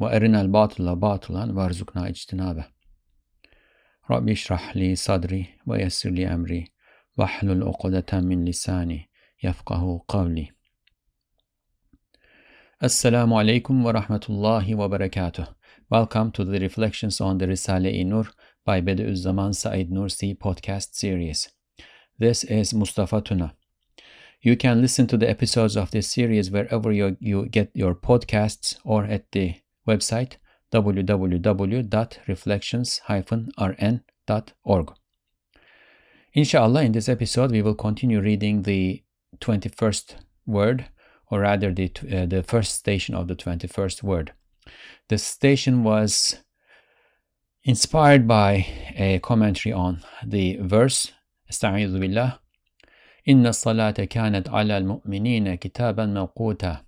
Ve erinel batıla batılan verzukna içtinabe. Rabbi işrah li sadri ve yessir li emri ve hlul ukudeten min lisani yefkahu kavli. Assalamu alaikum wa rahmatullahi wa barakatuh. Welcome to the Reflections on the Risale-i Nur by Bediüzzaman Said Nursi podcast series. This is Mustafa Tuna. You can listen to the episodes of this series wherever you, you get your podcasts or at the website www.reflections-rn.org. Inshallah, in this episode, we will continue reading the 21st word, or rather, the, uh, the first station of the 21st word. The station was inspired by a commentary on the verse, Esta'idhu billah, Inna salata kanat ala al-mu'minina kitaban.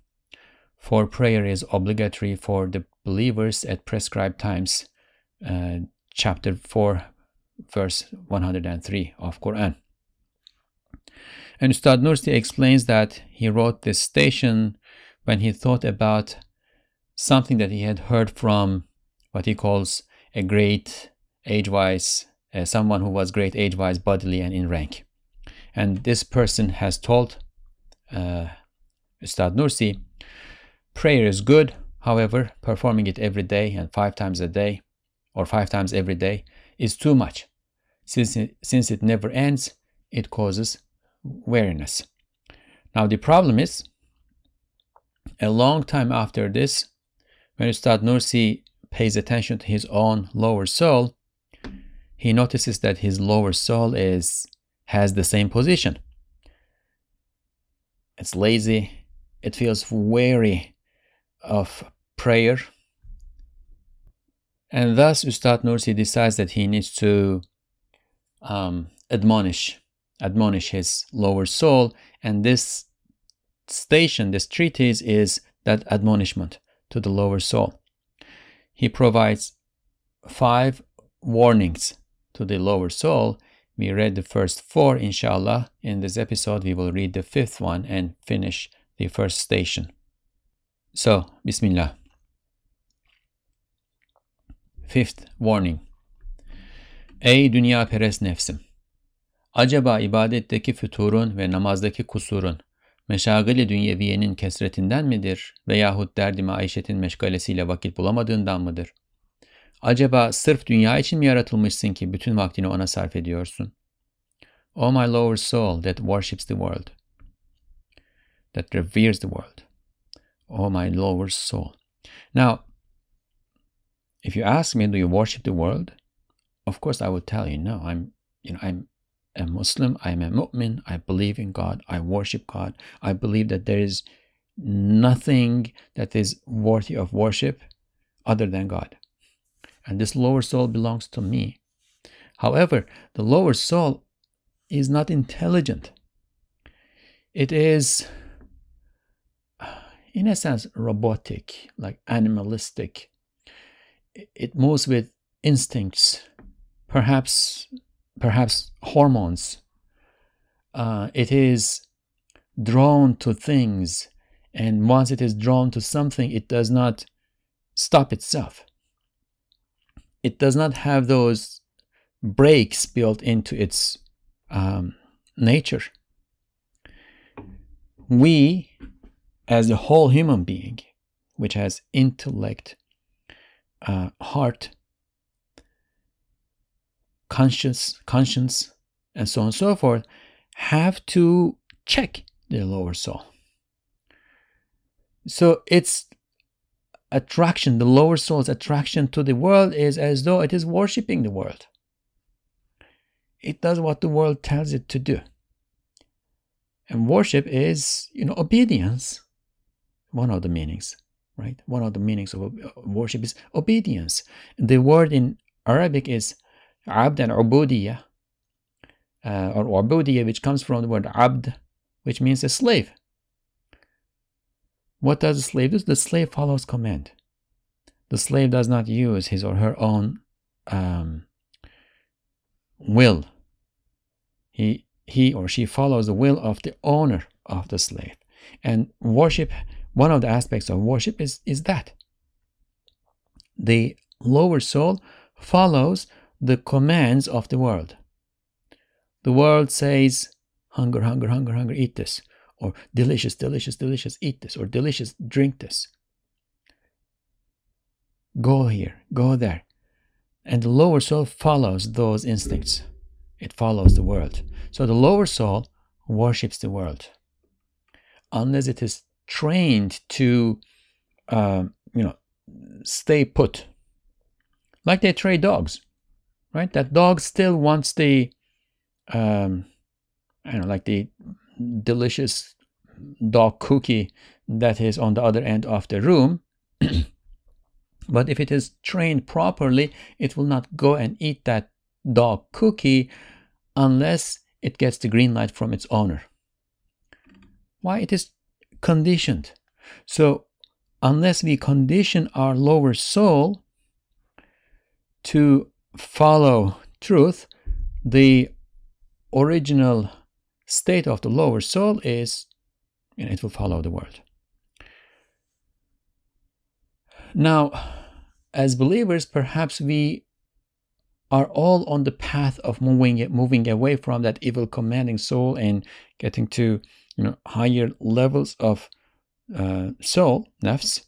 For prayer is obligatory for the believers at prescribed times. Uh, chapter 4, verse 103 of Quran. And Ustad Nursi explains that he wrote this station when he thought about something that he had heard from what he calls a great age-wise, uh, someone who was great age-wise, bodily, and in rank. And this person has told uh, Ustad Nursi Prayer is good, however, performing it every day and five times a day or five times every day is too much. Since it, since it never ends, it causes weariness. Now, the problem is, a long time after this, when Ustad Nursi pays attention to his own lower soul, he notices that his lower soul is has the same position. It's lazy, it feels weary, of prayer. And thus, Ustad Nursi decides that he needs to um, admonish, admonish his lower soul. And this station, this treatise, is that admonishment to the lower soul. He provides five warnings to the lower soul. We read the first four, inshallah. In this episode, we will read the fifth one and finish the first station. So, Bismillah. Fifth warning. Ey dünya perest nefsim! Acaba ibadetteki füturun ve namazdaki kusurun, meşagili dünyeviyenin kesretinden midir veyahut derdime Ayşet'in meşgalesiyle vakit bulamadığından mıdır? Acaba sırf dünya için mi yaratılmışsın ki bütün vaktini ona sarf ediyorsun? O my lower soul that worships the world, that reveres the world. Oh my lower soul. Now, if you ask me, do you worship the world? Of course, I would tell you, no. I'm, you know, I'm a Muslim. I'm a mu'min. I believe in God. I worship God. I believe that there is nothing that is worthy of worship other than God. And this lower soul belongs to me. However, the lower soul is not intelligent. It is in a sense, robotic, like animalistic. It moves with instincts, perhaps, perhaps hormones. Uh, it is drawn to things, and once it is drawn to something, it does not stop itself. It does not have those brakes built into its um, nature. We as a whole human being, which has intellect, uh, heart, conscience, conscience, and so on and so forth, have to check their lower soul. So its attraction, the lower soul's attraction to the world is as though it is worshipping the world. It does what the world tells it to do. And worship is, you know, obedience one of the meanings. right? One of the meanings of worship is obedience. The word in Arabic is abd and ubudiyah, uh, or ubudiyah, which comes from the word abd, which means a slave. What does the slave do? The slave follows command. The slave does not use his or her own um, will. He, he or she follows the will of the owner of the slave. And worship, one of the aspects of worship is, is that. The lower soul follows the commands of the world. The world says, hunger, hunger, hunger, hunger, eat this, or delicious, delicious, delicious, eat this, or delicious, drink this. Go here, go there. And the lower soul follows those instincts. It follows the world. So the lower soul worships the world. Unless it is trained to, uh, you know, stay put. Like they train dogs, right? That dog still wants the, um, I don't know, like the delicious dog cookie that is on the other end of the room. But if it is trained properly, it will not go and eat that dog cookie unless it gets the green light from its owner. Why? It is conditioned. So, unless we condition our lower soul to follow truth, the original state of the lower soul is and it will follow the world. Now, as believers, perhaps we are all on the path of moving moving away from that evil commanding soul and getting to you know higher levels of uh, soul nafs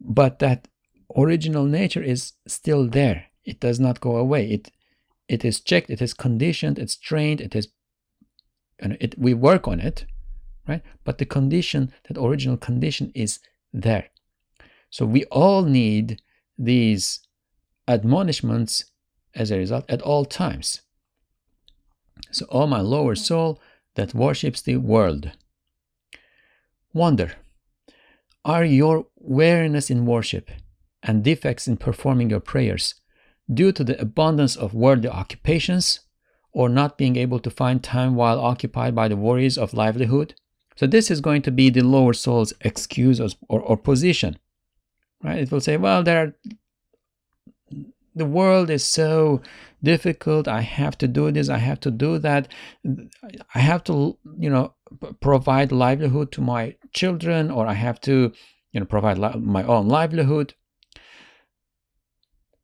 but that original nature is still there. It does not go away. It it is checked it is conditioned it's trained it is and it we work on it right? But the condition that original condition is there. So we all need these admonishments as a result at all times. So, O my lower soul that worships the world. Wonder Are your weariness in worship and defects in performing your prayers due to the abundance of worldly occupations or not being able to find time while occupied by the worries of livelihood? So, this is going to be the lower soul's excuse or, or, position right? It will say, well, there are, the world is so difficult. I have to do this. I have to do that. I have to, you know, provide livelihood to my children, or I have to, you know, provide my own livelihood.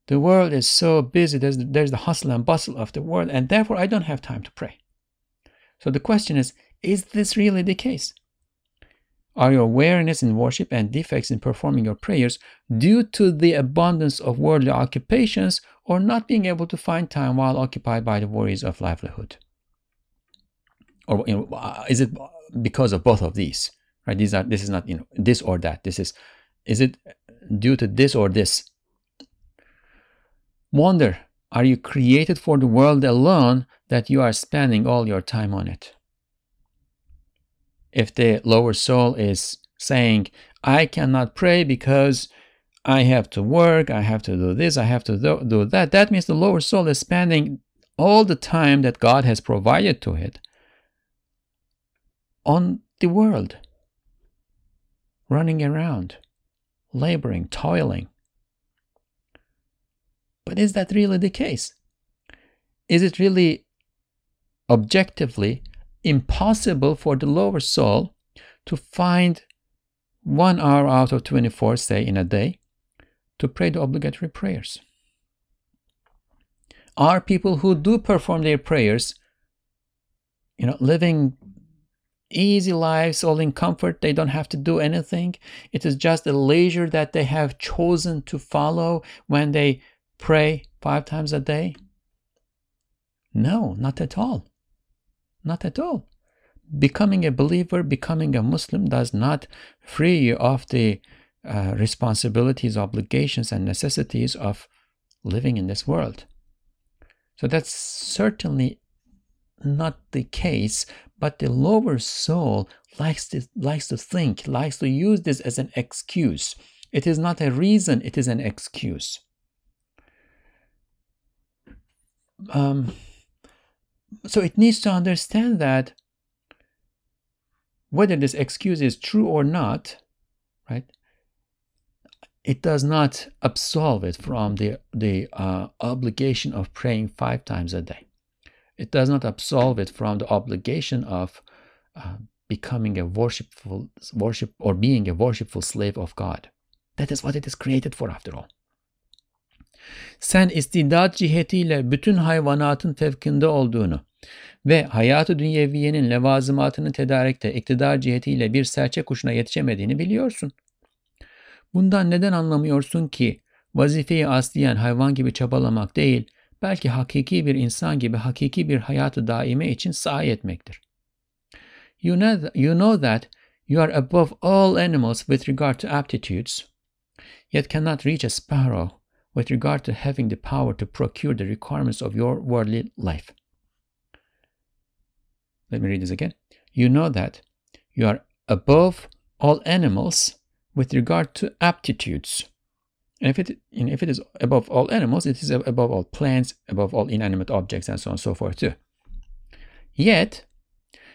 The world is so busy. There's there's the hustle and bustle of the world, and therefore I don't have time to pray. So the question is: Is this really the case? Are your awareness in worship and defects in performing your prayers due to the abundance of worldly occupations or not being able to find time while occupied by the worries of livelihood? Or you know, uh, is it because of both of these? Right? These are this is not you know this or that. This is is it due to this or this? Wonder, are you created for the world alone that you are spending all your time on it? if the lower soul is saying, I cannot pray because I have to work, I have to do this, I have to do, do that, that means the lower soul is spending all the time that God has provided to it on the world, running around, laboring, toiling. But is that really the case? Is it really objectively impossible for the lower soul to find one hour out of 24, say, in a day, to pray the obligatory prayers. Are people who do perform their prayers, you know, living easy lives, all in comfort, they don't have to do anything. It is just a leisure that they have chosen to follow when they pray five times a day? No, not at all. Not at all. Becoming a believer, becoming a Muslim does not free you of the uh, responsibilities, obligations, and necessities of living in this world. So that's certainly not the case, but the lower soul likes to, likes to think, likes to use this as an excuse. It is not a reason, it is an excuse. Um, so it needs to understand that whether this excuse is true or not, right? It does not absolve it from the the uh, obligation of praying five times a day. It does not absolve it from the obligation of uh, becoming a worshipful worship or being a worshipful slave of God. That is what it is created for after all. Sen istidat cihetiyle bütün hayvanatın fevkinde olduğunu ve hayatı dünyeviyenin levazımatını tedarikte iktidar cihetiyle bir serçe kuşuna yetişemediğini biliyorsun. Bundan neden anlamıyorsun ki vazifeyi asliyen hayvan gibi çabalamak değil, belki hakiki bir insan gibi hakiki bir hayatı daime için sahi etmektir. You know, you know that you are above all animals with regard to aptitudes, yet cannot reach a sparrow with regard to having the power to procure the requirements of your worldly life. Let me read this again. You know that you are above all animals with regard to aptitudes. And if it, if it is above all animals, it is above all plants, above all inanimate objects, and so on and so forth too. Yet,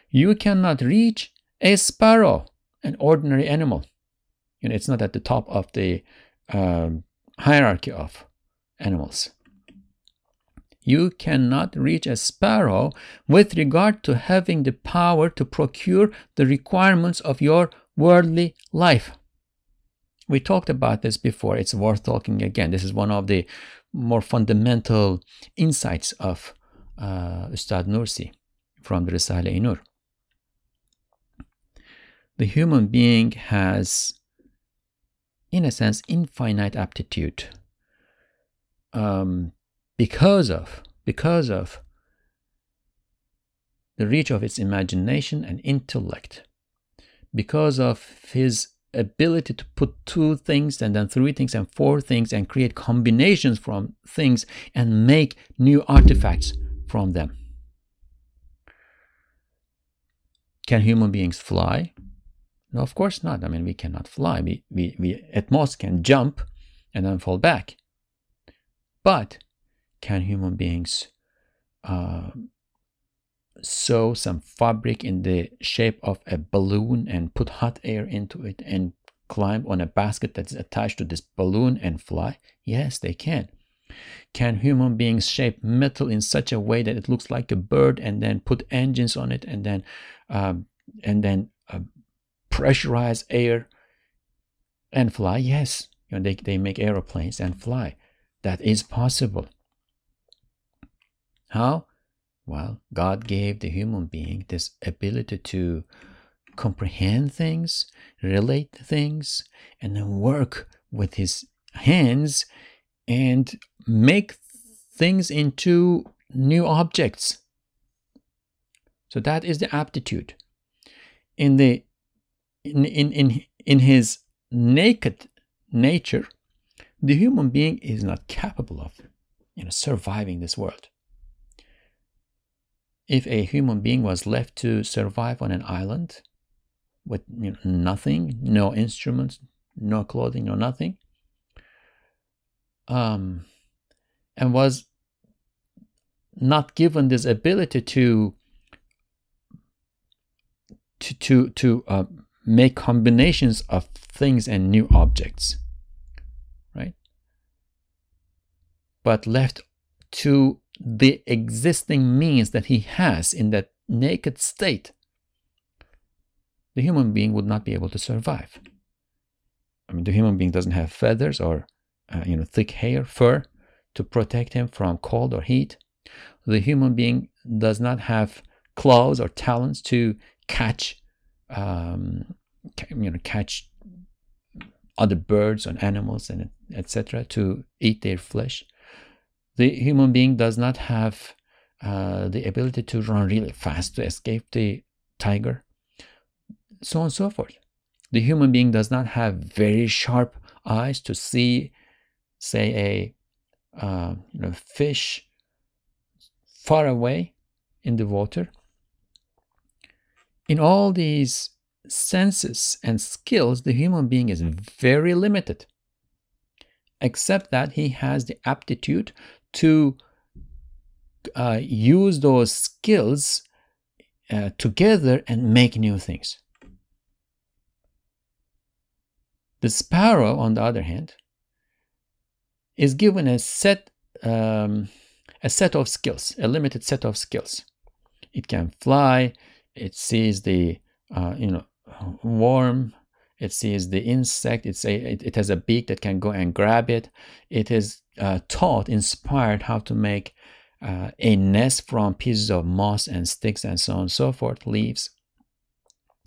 you cannot reach a sparrow, an ordinary animal. You know, it's not at the top of the um, hierarchy of animals. You cannot reach a sparrow with regard to having the power to procure the requirements of your worldly life. We talked about this before. It's worth talking again. This is one of the more fundamental insights of uh, Ustad Nursi from the Risale-i Nur. The human being has, in a sense, infinite aptitude um, because of because of the reach of its imagination and intellect, because of his ability to put two things and then three things and four things and create combinations from things and make new artifacts from them. Can human beings fly? No, of course not. I mean, we cannot fly. We, we, we at most can jump and then fall back. But can human beings uh, sew some fabric in the shape of a balloon and put hot air into it and climb on a basket that's attached to this balloon and fly? Yes, they can. Can human beings shape metal in such a way that it looks like a bird and then put engines on it and then um, and then uh, pressurize air and fly? Yes, you know, they, they make aeroplanes and fly. That is possible. How? Well, God gave the human being this ability to comprehend things, relate things, and then work with his hands and make things into new objects. So that is the aptitude. In the in in in, in his naked nature, the human being is not capable of you know surviving this world if a human being was left to survive on an island with you know, nothing, no instruments, no clothing, no nothing, um, and was not given this ability to to to to uh, make combinations of things and new objects, right? But left to the existing means that he has in that naked state, the human being would not be able to survive. I mean, the human being doesn't have feathers or uh, you know thick hair, fur to protect him from cold or heat. The human being does not have claws or talons to catch, um, you know, catch other birds and animals and etc. to eat their flesh the human being does not have uh, the ability to run really fast to escape the tiger, so on and so forth. The human being does not have very sharp eyes to see, say, a uh, fish far away in the water. In all these senses and skills, the human being is very limited, except that he has the aptitude to uh, use those skills uh, together and make new things. The sparrow, on the other hand, is given a set um, a set of skills, a limited set of skills. It can fly. It sees the uh, you know worm. It sees the insect. It's a, it, it has a beak that can go and grab it. It is uh, taught, inspired how to make uh, a nest from pieces of moss and sticks and so on and so forth, leaves.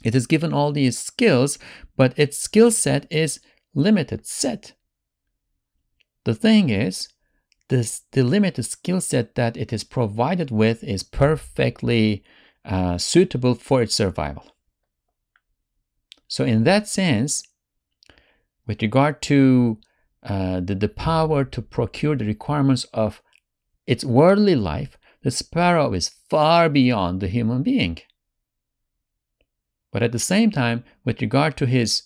It is given all these skills, but its skill set is limited set. The thing is, this, the limited skill set that it is provided with is perfectly uh, suitable for its survival. So, in that sense, with regard to uh, the, the power to procure the requirements of its worldly life, the sparrow is far beyond the human being. But at the same time, with regard to his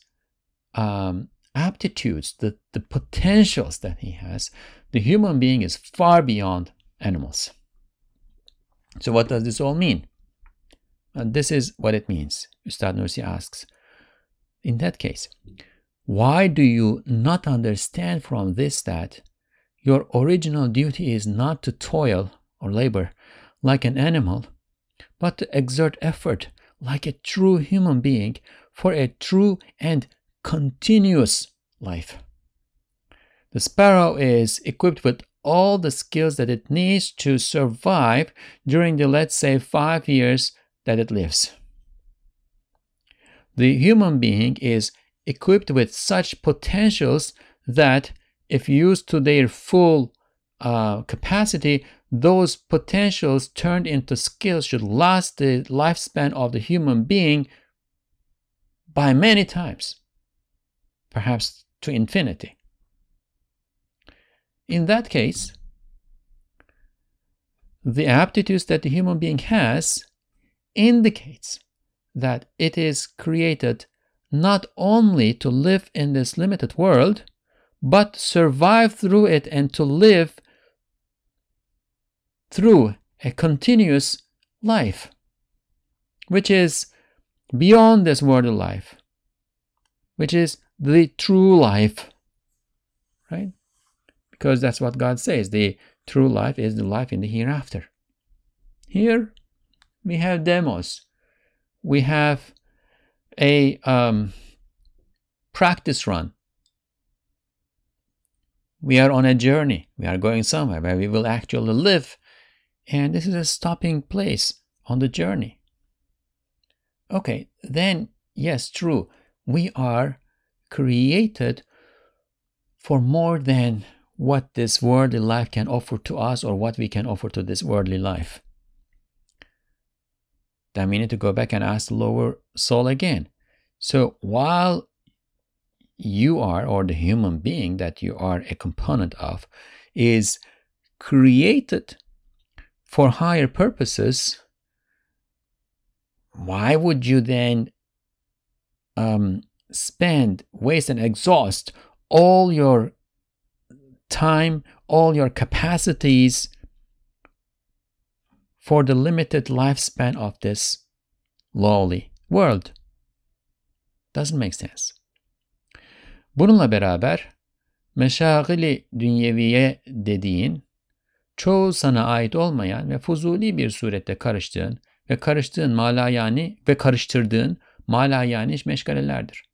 um, aptitudes, the, the potentials that he has, the human being is far beyond animals. So, what does this all mean? And this is what it means. Ustad Nursi asks In that case, why do you not understand from this that your original duty is not to toil or labor like an animal, but to exert effort like a true human being for a true and continuous life. The sparrow is equipped with all the skills that it needs to survive during the, let's say, five years that it lives. The human being is equipped with such potentials that, if used to their full uh, capacity, those potentials turned into skills should last the lifespan of the human being by many times, perhaps to infinity. In that case, the aptitudes that the human being has indicates that it is created not only to live in this limited world, but survive through it and to live through a continuous life, which is beyond this worldly life, which is the true life, right? Because that's what God says the true life is the life in the hereafter. Here we have demos, we have a um, practice run. We are on a journey. We are going somewhere where we will actually live and this is a stopping place on the journey. Okay, then, yes, true, we are created for more than what this worldly life can offer to us or what we can offer to this worldly life. Then we need to go back and ask the lower soul again. So while you are, or the human being that you are a component of, is created for higher purposes, why would you then um, spend, waste, and exhaust all your time, all your capacities for the limited lifespan of this lowly world? Doesn't make sense. Bununla beraber meşagili dünyeviye dediğin çoğu sana ait olmayan ve fuzuli bir surette karıştığın ve karıştığın malayani ve karıştırdığın malayani meşgalelerdir.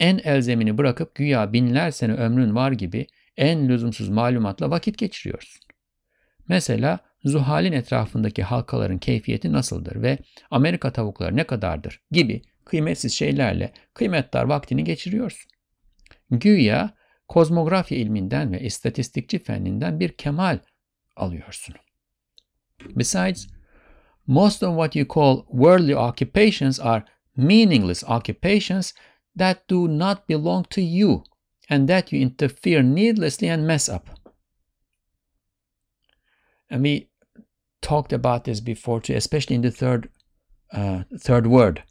En elzemini bırakıp güya binler sene ömrün var gibi en lüzumsuz malumatla vakit geçiriyorsun. Mesela Zuhal'in etrafındaki halkaların keyfiyeti nasıldır ve Amerika tavukları ne kadardır gibi kıymetsiz şeylerle kıymetdar vaktini geçiriyorsun. Güya kozmografya ilminden ve istatistikçi fenninden bir kemal alıyorsun. Besides, most of what you call worldly occupations are meaningless occupations that do not belong to you and that you interfere needlessly and mess up. And we talked about this before too, especially in the third uh, third word.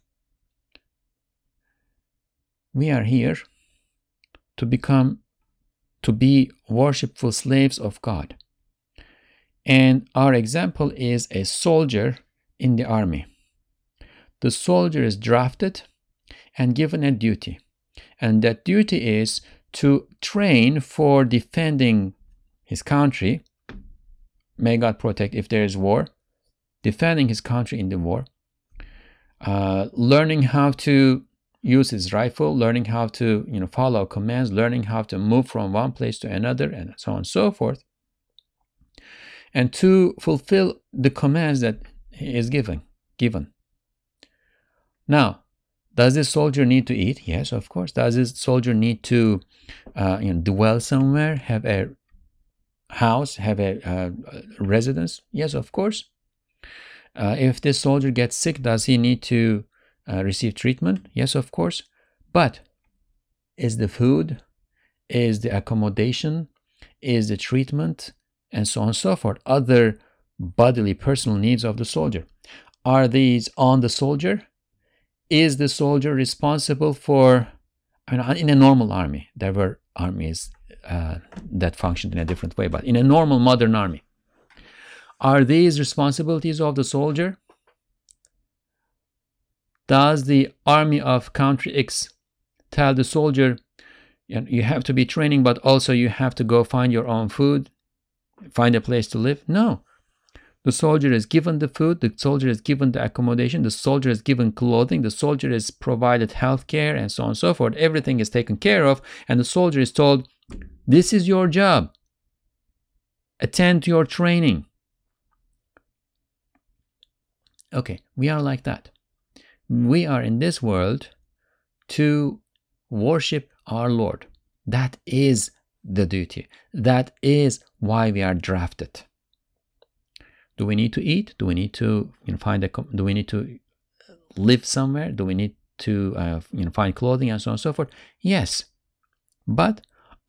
We are here to become to be worshipful slaves of God. And our example is a soldier in the army. The soldier is drafted and given a duty. And that duty is to train for defending his country. May God protect if there is war, defending his country in the war, uh, learning how to use his rifle, learning how to you know follow commands, learning how to move from one place to another, and so on and so forth. And to fulfill the commands that he is given, given. Now, does this soldier need to eat? Yes, of course. Does this soldier need to, uh, you know, dwell somewhere, have a house, have a uh, residence? Yes, of course. Uh, if this soldier gets sick, does he need to uh, receive treatment? Yes, of course. But is the food, is the accommodation, is the treatment, and so on and so forth, other bodily personal needs of the soldier, are these on the soldier? Is the soldier responsible for, I mean, in a normal army, there were armies uh, that functioned in a different way, but in a normal modern army, are these responsibilities of the soldier? Does the army of country X tell the soldier, you have to be training, but also you have to go find your own food, find a place to live? No. The soldier is given the food, the soldier is given the accommodation, the soldier is given clothing, the soldier is provided health care, and so on and so forth. Everything is taken care of, and the soldier is told, This is your job. Attend to your training. Okay, we are like that we are in this world to worship our Lord. That is the duty. That is why we are drafted. Do we need to eat? Do we need to you know, find a? Do we need to live somewhere? Do we need to uh, you know find clothing and so on and so forth? Yes, but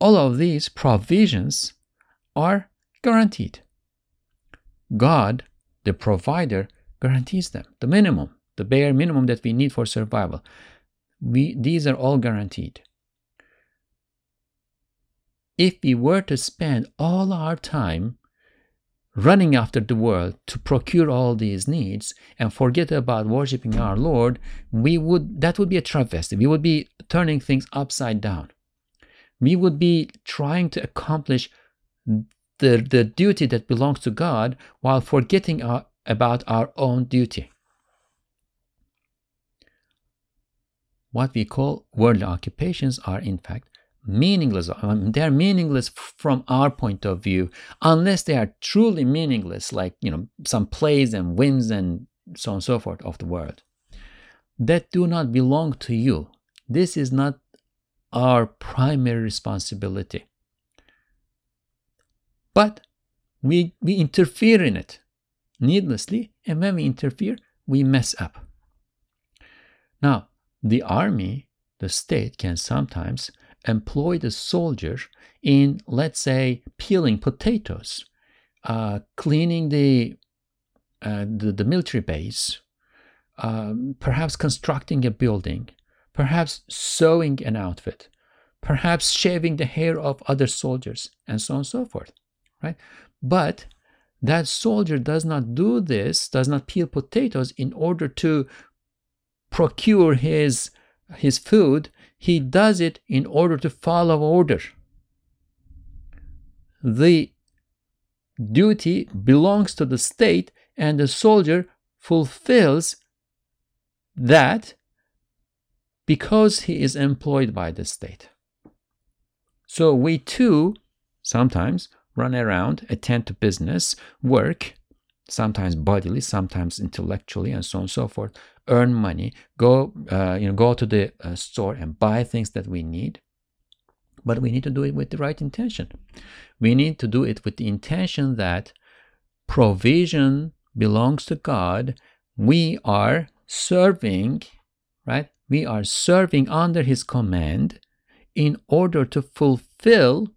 all of these provisions are guaranteed. God, the provider, guarantees them the minimum the bare minimum that we need for survival. We, these are all guaranteed. If we were to spend all our time running after the world to procure all these needs and forget about worshiping our Lord, we would that would be a travesty. We would be turning things upside down. We would be trying to accomplish the, the duty that belongs to God while forgetting our, about our own duty. what we call worldly occupations are in fact meaningless. Um, they are meaningless from our point of view, unless they are truly meaningless, like you know some plays and winds and so on and so forth of the world. That do not belong to you. This is not our primary responsibility. But we, we interfere in it needlessly, and when we interfere, we mess up. Now, the army, the state, can sometimes employ the soldier in, let's say, peeling potatoes, uh, cleaning the, uh, the, the military base, um, perhaps constructing a building, perhaps sewing an outfit, perhaps shaving the hair of other soldiers, and so on and so forth, right? But that soldier does not do this, does not peel potatoes in order to procure his, his food, he does it in order to follow order. The duty belongs to the state, and the soldier fulfills that because he is employed by the state. So we too sometimes run around, attend to business, work, sometimes bodily, sometimes intellectually, and so on and so forth, earn money, go, uh, you know, go to the uh, store and buy things that we need. But we need to do it with the right intention. We need to do it with the intention that provision belongs to God. We are serving, right? We are serving under His command in order to fulfill,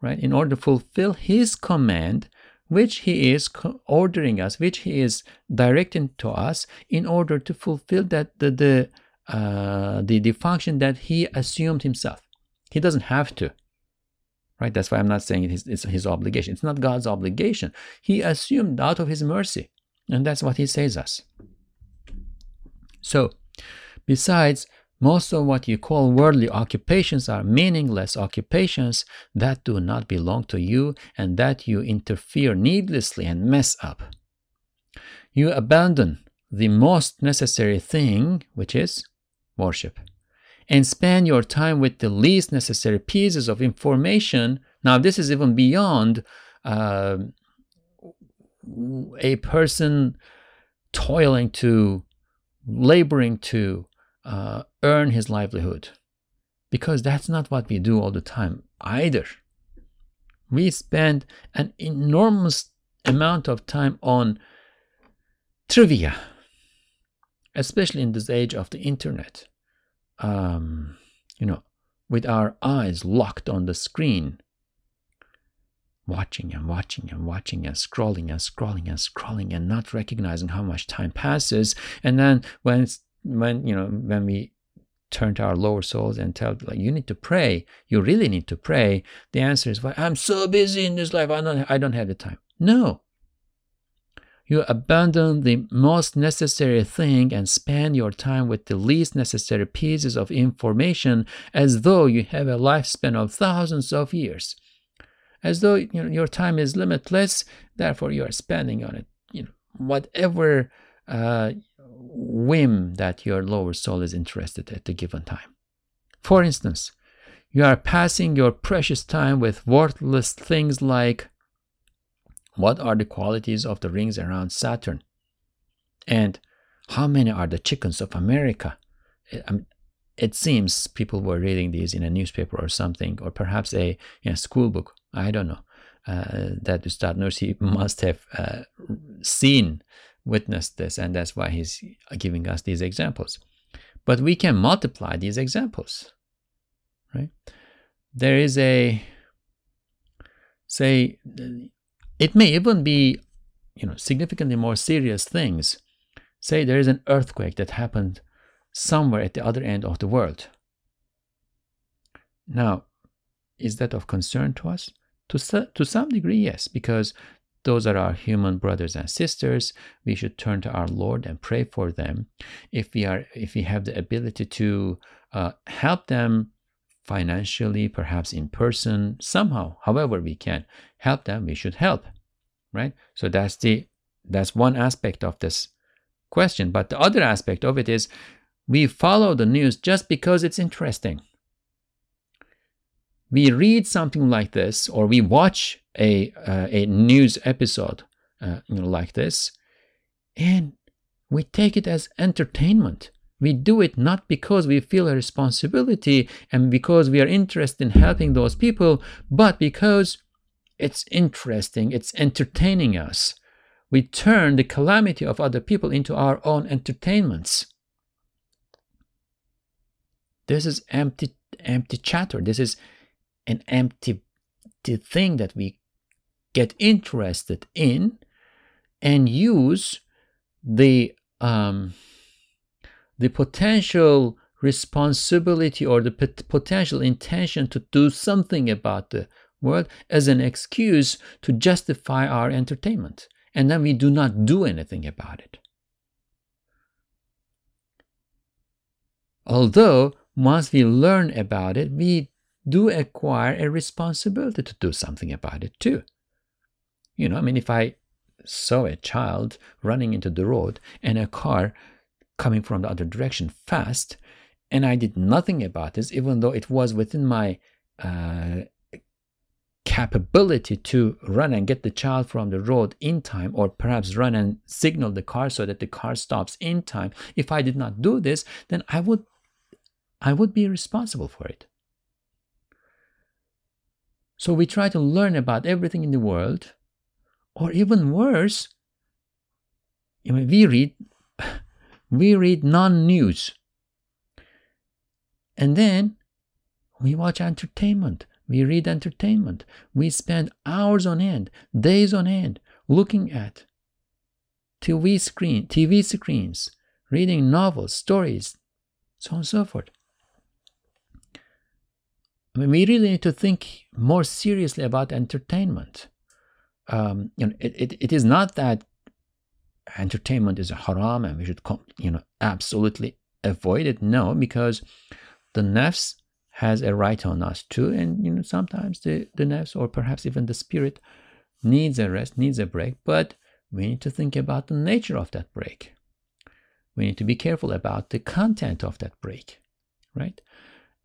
right? In order to fulfill His command, which He is ordering us, which He is directing to us in order to fulfill that the the uh, the, the function that He assumed Himself. He doesn't have to. Right? That's why I'm not saying it's, it's his obligation. It's not God's obligation. He assumed out of his mercy. And that's what he says us. So, besides, most of what you call worldly occupations are meaningless occupations that do not belong to you and that you interfere needlessly and mess up. You abandon the most necessary thing, which is worship, and spend your time with the least necessary pieces of information. Now, this is even beyond uh, a person toiling to, laboring to, uh, earn his livelihood. Because that's not what we do all the time either. We spend an enormous amount of time on trivia, especially in this age of the internet. Um, you know, with our eyes locked on the screen, watching and watching and watching and scrolling and scrolling and scrolling and not recognizing how much time passes. And then when when you know when we turn to our lower souls and tell like you need to pray. You really need to pray the answer is well i'm so busy in this life i don't i don't have the time. No. You abandon the most necessary thing and spend your time with the least necessary pieces of information as though you have a lifespan of thousands of years. As though you know, your time is limitless therefore you are spending on it. You know whatever uh, whim that your lower soul is interested at the given time. For instance, you are passing your precious time with worthless things like what are the qualities of the rings around Saturn? And how many are the chickens of America? It, seems people were reading these in a newspaper or something, or perhaps a, a school book. I don't know. Uh, that Ustad Nursi must have uh, seen witnessed this, and that's why he's giving us these examples. But we can multiply these examples, right? There is a, say, it may even be, you know, significantly more serious things. Say there is an earthquake that happened somewhere at the other end of the world. Now, is that of concern to us? To, to some degree, yes, because those are our human brothers and sisters. We should turn to our Lord and pray for them. If we are, if we have the ability to uh, help them financially, perhaps in person, somehow, however we can help them, we should help, right? So that's the that's one aspect of this question. But the other aspect of it is we follow the news just because it's interesting we read something like this or we watch a, uh, a news episode uh, you know, like this and we take it as entertainment. We do it not because we feel a responsibility and because we are interested in helping those people but because it's interesting it's entertaining us. We turn the calamity of other people into our own entertainments. This is empty empty chatter. This is an empty thing that we get interested in and use the um, the potential responsibility or the potential intention to do something about the world as an excuse to justify our entertainment. And then we do not do anything about it. Although once we learn about it we do acquire a responsibility to do something about it too. You know, I mean, if I saw a child running into the road and a car coming from the other direction fast, and I did nothing about this, even though it was within my uh, capability to run and get the child from the road in time, or perhaps run and signal the car so that the car stops in time. If I did not do this, then I would, I would be responsible for it. So we try to learn about everything in the world, or even worse, we read we read non-news. And then we watch entertainment. We read entertainment. We spend hours on end, days on end, looking at TV screen, TV screens, reading novels, stories, so on and so forth. We really need to think more seriously about entertainment. Um, you know, it, it, it is not that entertainment is a haram and we should, you know, absolutely avoid it. No, because the nafs has a right on us too, and you know, sometimes the the nafs or perhaps even the spirit needs a rest, needs a break. But we need to think about the nature of that break. We need to be careful about the content of that break, right?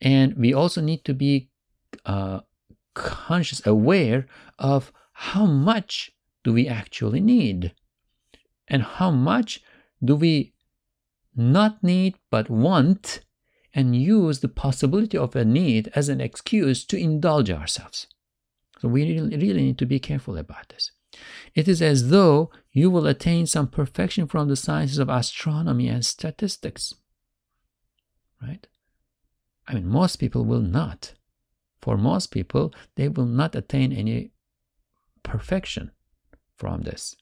And we also need to be uh, conscious, aware of how much do we actually need and how much do we not need but want and use the possibility of a need as an excuse to indulge ourselves. So we really, need to be careful about this. It is as though you will attain some perfection from the sciences of astronomy and statistics. Right? I mean, most people will not. For most people, they will not attain any perfection from this.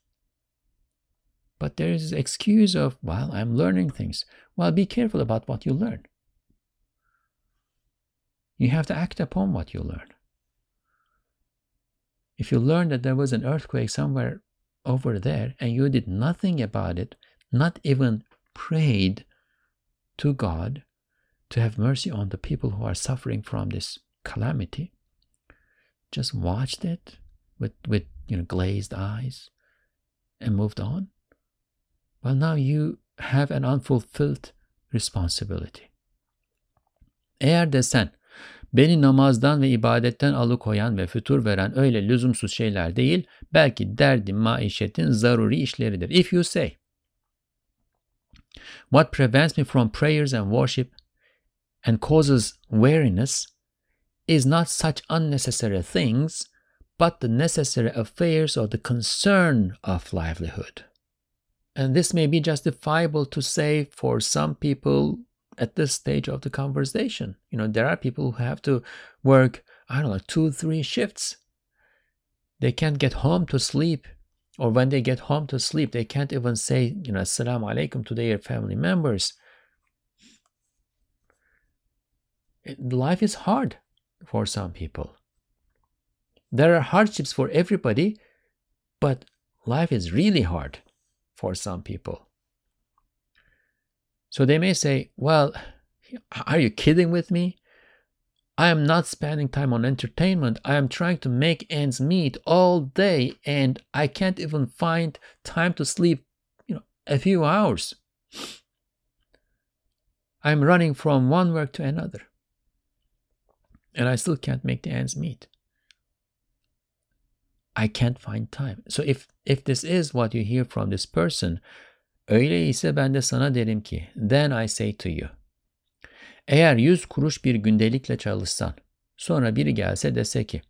But there is excuse of, well, I'm learning things. Well, be careful about what you learn. You have to act upon what you learn. If you learn that there was an earthquake somewhere over there and you did nothing about it, not even prayed to God to have mercy on the people who are suffering from this calamity, just watched it with, with you know glazed eyes and moved on, well now you have an unfulfilled responsibility. Eğer desen beni namazdan ve ibadetten alıkoyan ve fütur veren öyle lüzumsuz şeyler değil, belki derdim maişetin zaruri işleridir. If you say, what prevents me from prayers and worship and causes weariness is not such unnecessary things, but the necessary affairs of the concern of livelihood. And this may be justifiable to say for some people at this stage of the conversation. You know, there are people who have to work, I don't know, two, three shifts. They can't get home to sleep. Or when they get home to sleep, they can't even say, you know, Assalamu alaikum to their family members. Life is hard for some people. There are hardships for everybody, but life is really hard for some people. So they may say, Well, are you kidding with me? I am not spending time on entertainment. I am trying to make ends meet all day and I can't even find time to sleep, you know, a few hours. I'm running from one work to another. And I still can't make the ends meet. I can't find time. So if if this is what you hear from this person, Öyleyse ben de sana derim ki, then I say to you. Eğer yüz kuruş bir gündelikle çalışsan, sonra biri gelse dese ki,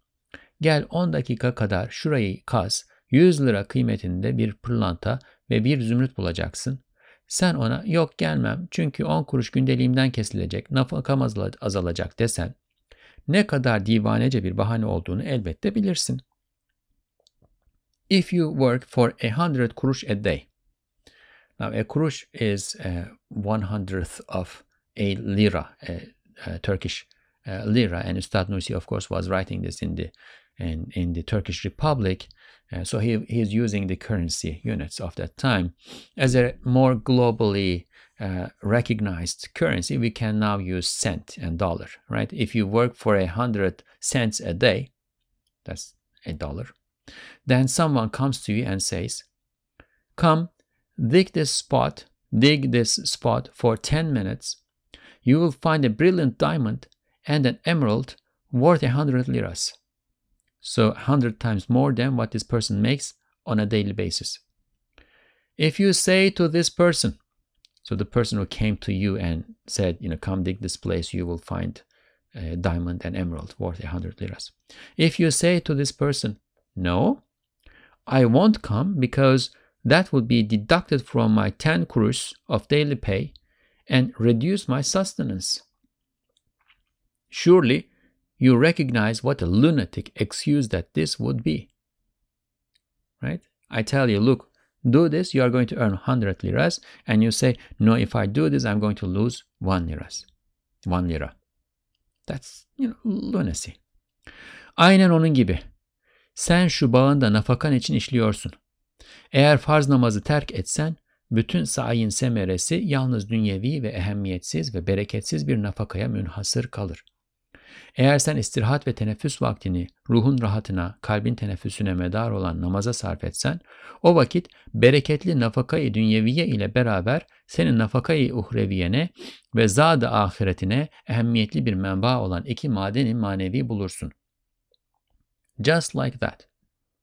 gel 10 dakika kadar şurayı kaz, 100 lira kıymetinde bir pırlanta ve bir zümrüt bulacaksın. Sen ona yok gelmem çünkü 10 kuruş gündeliğimden kesilecek, nafakam azalacak desen, ne kadar divanece bir bahane olduğunu elbette bilirsin. If you work for a hundred kuruş a day, Now, a kurush is uh, one hundredth of a lira, a, a Turkish uh, lira, and Ustad Nursi, of course, was writing this in the in, in the Turkish Republic. Uh, so he, he is using the currency units of that time. As a more globally uh, recognized currency, we can now use cent and dollar, right? If you work for a hundred cents a day, that's a dollar, then someone comes to you and says, Come, dig this spot, dig this spot for 10 minutes, you will find a brilliant diamond and an emerald worth a hundred liras. So a 100 times more than what this person makes on a daily basis. If you say to this person, so the person who came to you and said, you know, come dig this place, you will find a diamond and emerald worth a hundred liras. If you say to this person, no, I won't come because that would be deducted from my 10 kurush of daily pay and reduce my sustenance. Surely you recognize what a lunatic excuse that this would be. Right? I tell you, look, do this, you are going to earn 100 liras, and you say, no, if I do this, I'm going to lose 1 liras. 1 lira. That's, you know, lunacy. Aynen onun gibi. Sen şu bağında nafakan için işliyorsun. Eğer farz namazı terk etsen, bütün sayin semeresi yalnız dünyevi ve ehemmiyetsiz ve bereketsiz bir nafakaya münhasır kalır. Eğer sen istirahat ve teneffüs vaktini ruhun rahatına, kalbin teneffüsüne medar olan namaza sarf etsen, o vakit bereketli nafakayı dünyeviye ile beraber senin nafakayı uhreviyene ve zad ahiretine ehemmiyetli bir menba olan iki madeni manevi bulursun. Just like that.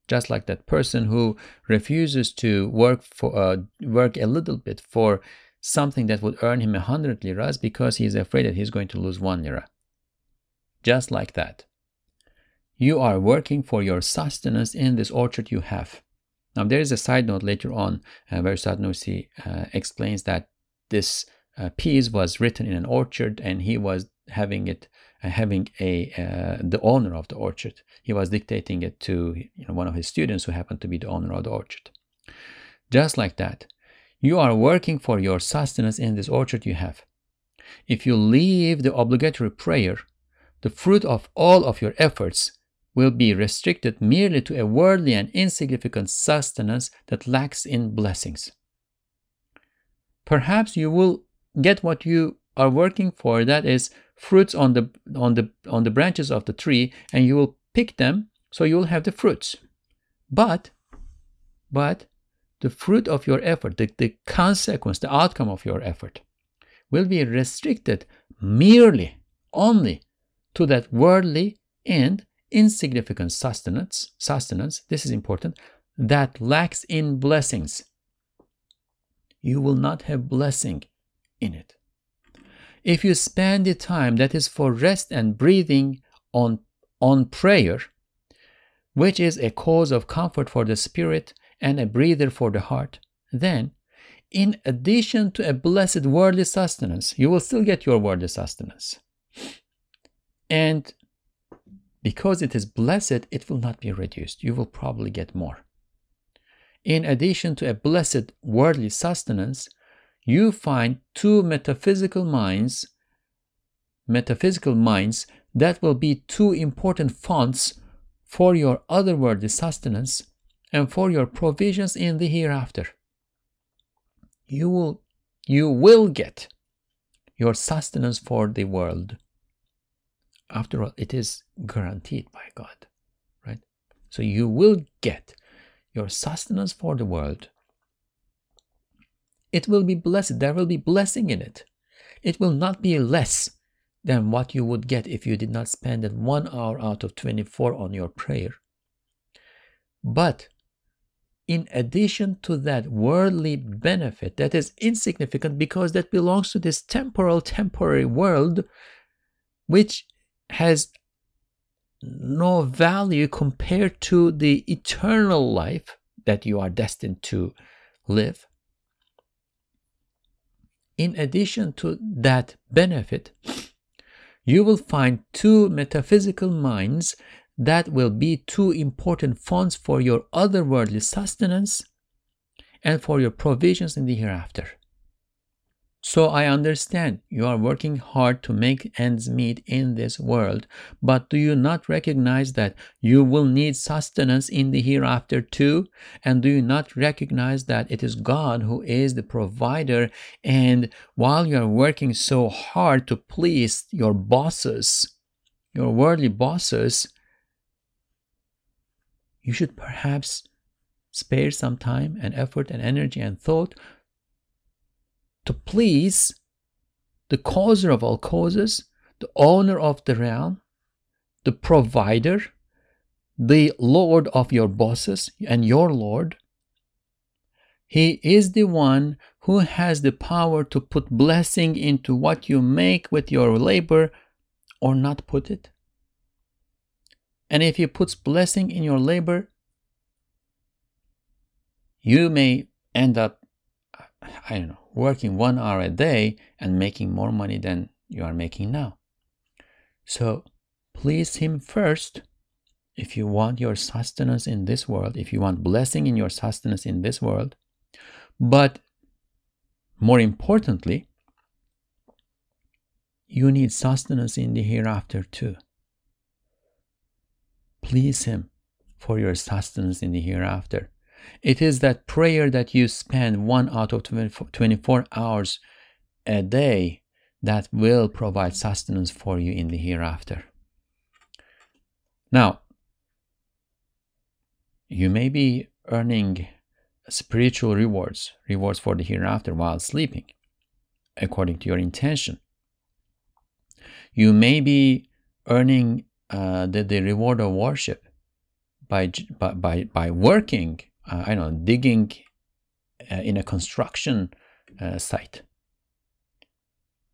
Just like that person who refuses to work for uh, work a little bit for something that would earn him a hundred liras because he is afraid that he's going to lose one lira. Just like that. You are working for your sustenance in this orchard you have. Now, there is a side note later on uh, where Said Nursi uh, explains that this uh, piece was written in an orchard and he was having it, uh, having a uh, the owner of the orchard. He was dictating it to you know, one of his students who happened to be the owner of the orchard. Just like that, you are working for your sustenance in this orchard you have. If you leave the obligatory prayer the fruit of all of your efforts will be restricted merely to a worldly and insignificant sustenance that lacks in blessings. Perhaps you will get what you are working for, that is, fruits on the on the on the branches of the tree, and you will pick them, so you will have the fruits. But but the fruit of your effort, the, the consequence, the outcome of your effort, will be restricted merely, only to that worldly and insignificant sustenance, sustenance, this is important, that lacks in blessings. You will not have blessing in it. If you spend the time that is for rest and breathing on, on prayer, which is a cause of comfort for the spirit and a breather for the heart, then in addition to a blessed worldly sustenance, you will still get your worldly sustenance. And because it is blessed, it will not be reduced. You will probably get more. In addition to a blessed worldly sustenance, you find two metaphysical minds, metaphysical minds that will be two important fonts for your otherworldly sustenance and for your provisions in the hereafter. You will, you will get your sustenance for the world after all, it is guaranteed by God, right? So you will get your sustenance for the world. It will be blessed. There will be blessing in it. It will not be less than what you would get if you did not spend one hour out of 24 on your prayer. But in addition to that worldly benefit that is insignificant because that belongs to this temporal, temporary world, which has no value compared to the eternal life that you are destined to live. In addition to that benefit, you will find two metaphysical minds that will be two important funds for your otherworldly sustenance and for your provisions in the hereafter. So I understand you are working hard to make ends meet in this world, but do you not recognize that you will need sustenance in the hereafter too? And do you not recognize that it is God who is the provider? And while you are working so hard to please your bosses, your worldly bosses, you should perhaps spare some time and effort and energy and thought to please the causer of all causes, the owner of the realm, the provider, the Lord of your bosses and your Lord. He is the one who has the power to put blessing into what you make with your labor or not put it. And if he puts blessing in your labor, you may end up I don't know, working one hour a day and making more money than you are making now. So please Him first if you want your sustenance in this world, if you want blessing in your sustenance in this world. But more importantly, you need sustenance in the hereafter too. Please Him for your sustenance in the hereafter. It is that prayer that you spend one out of 24 hours a day that will provide sustenance for you in the hereafter. Now, you may be earning spiritual rewards, rewards for the hereafter while sleeping, according to your intention. You may be earning uh, the, the reward of worship by, by, by working, uh, I know, digging uh, in a construction uh, site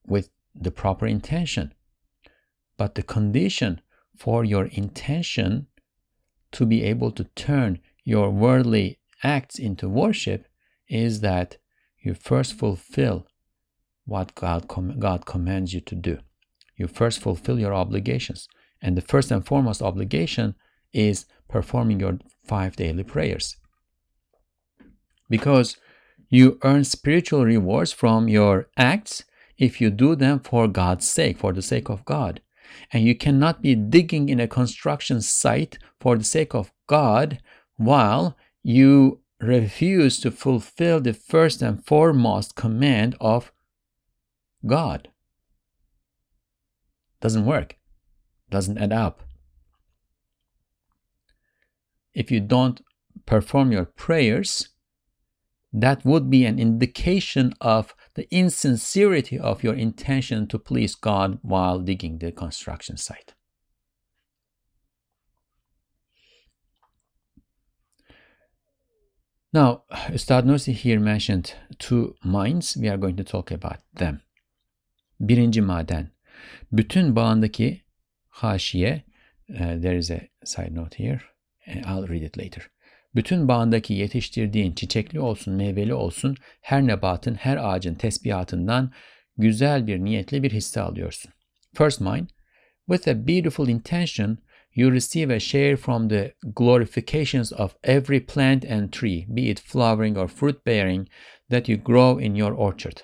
with the proper intention. But the condition for your intention to be able to turn your worldly acts into worship is that you first fulfill what God, com- God commands you to do. You first fulfill your obligations. And the first and foremost obligation is performing your five daily prayers. Because you earn spiritual rewards from your acts if you do them for God's sake, for the sake of God. And you cannot be digging in a construction site for the sake of God while you refuse to fulfill the first and foremost command of God. Doesn't work, doesn't add up. If you don't perform your prayers, that would be an indication of the insincerity of your intention to please God while digging the construction site. Now, Nursi here mentioned two mines. We are going to talk about them. Birinci maden. Bütün bağındaki haşiye, uh, there is a side note here. I'll read it later. Bütün bağındaki yetiştirdiğin çiçekli olsun, meyveli olsun her nebatın, her ağacın tesbihatından güzel bir niyetli bir hisse alıyorsun. First mind, with a beautiful intention, you receive a share from the glorifications of every plant and tree, be it flowering or fruit bearing, that you grow in your orchard.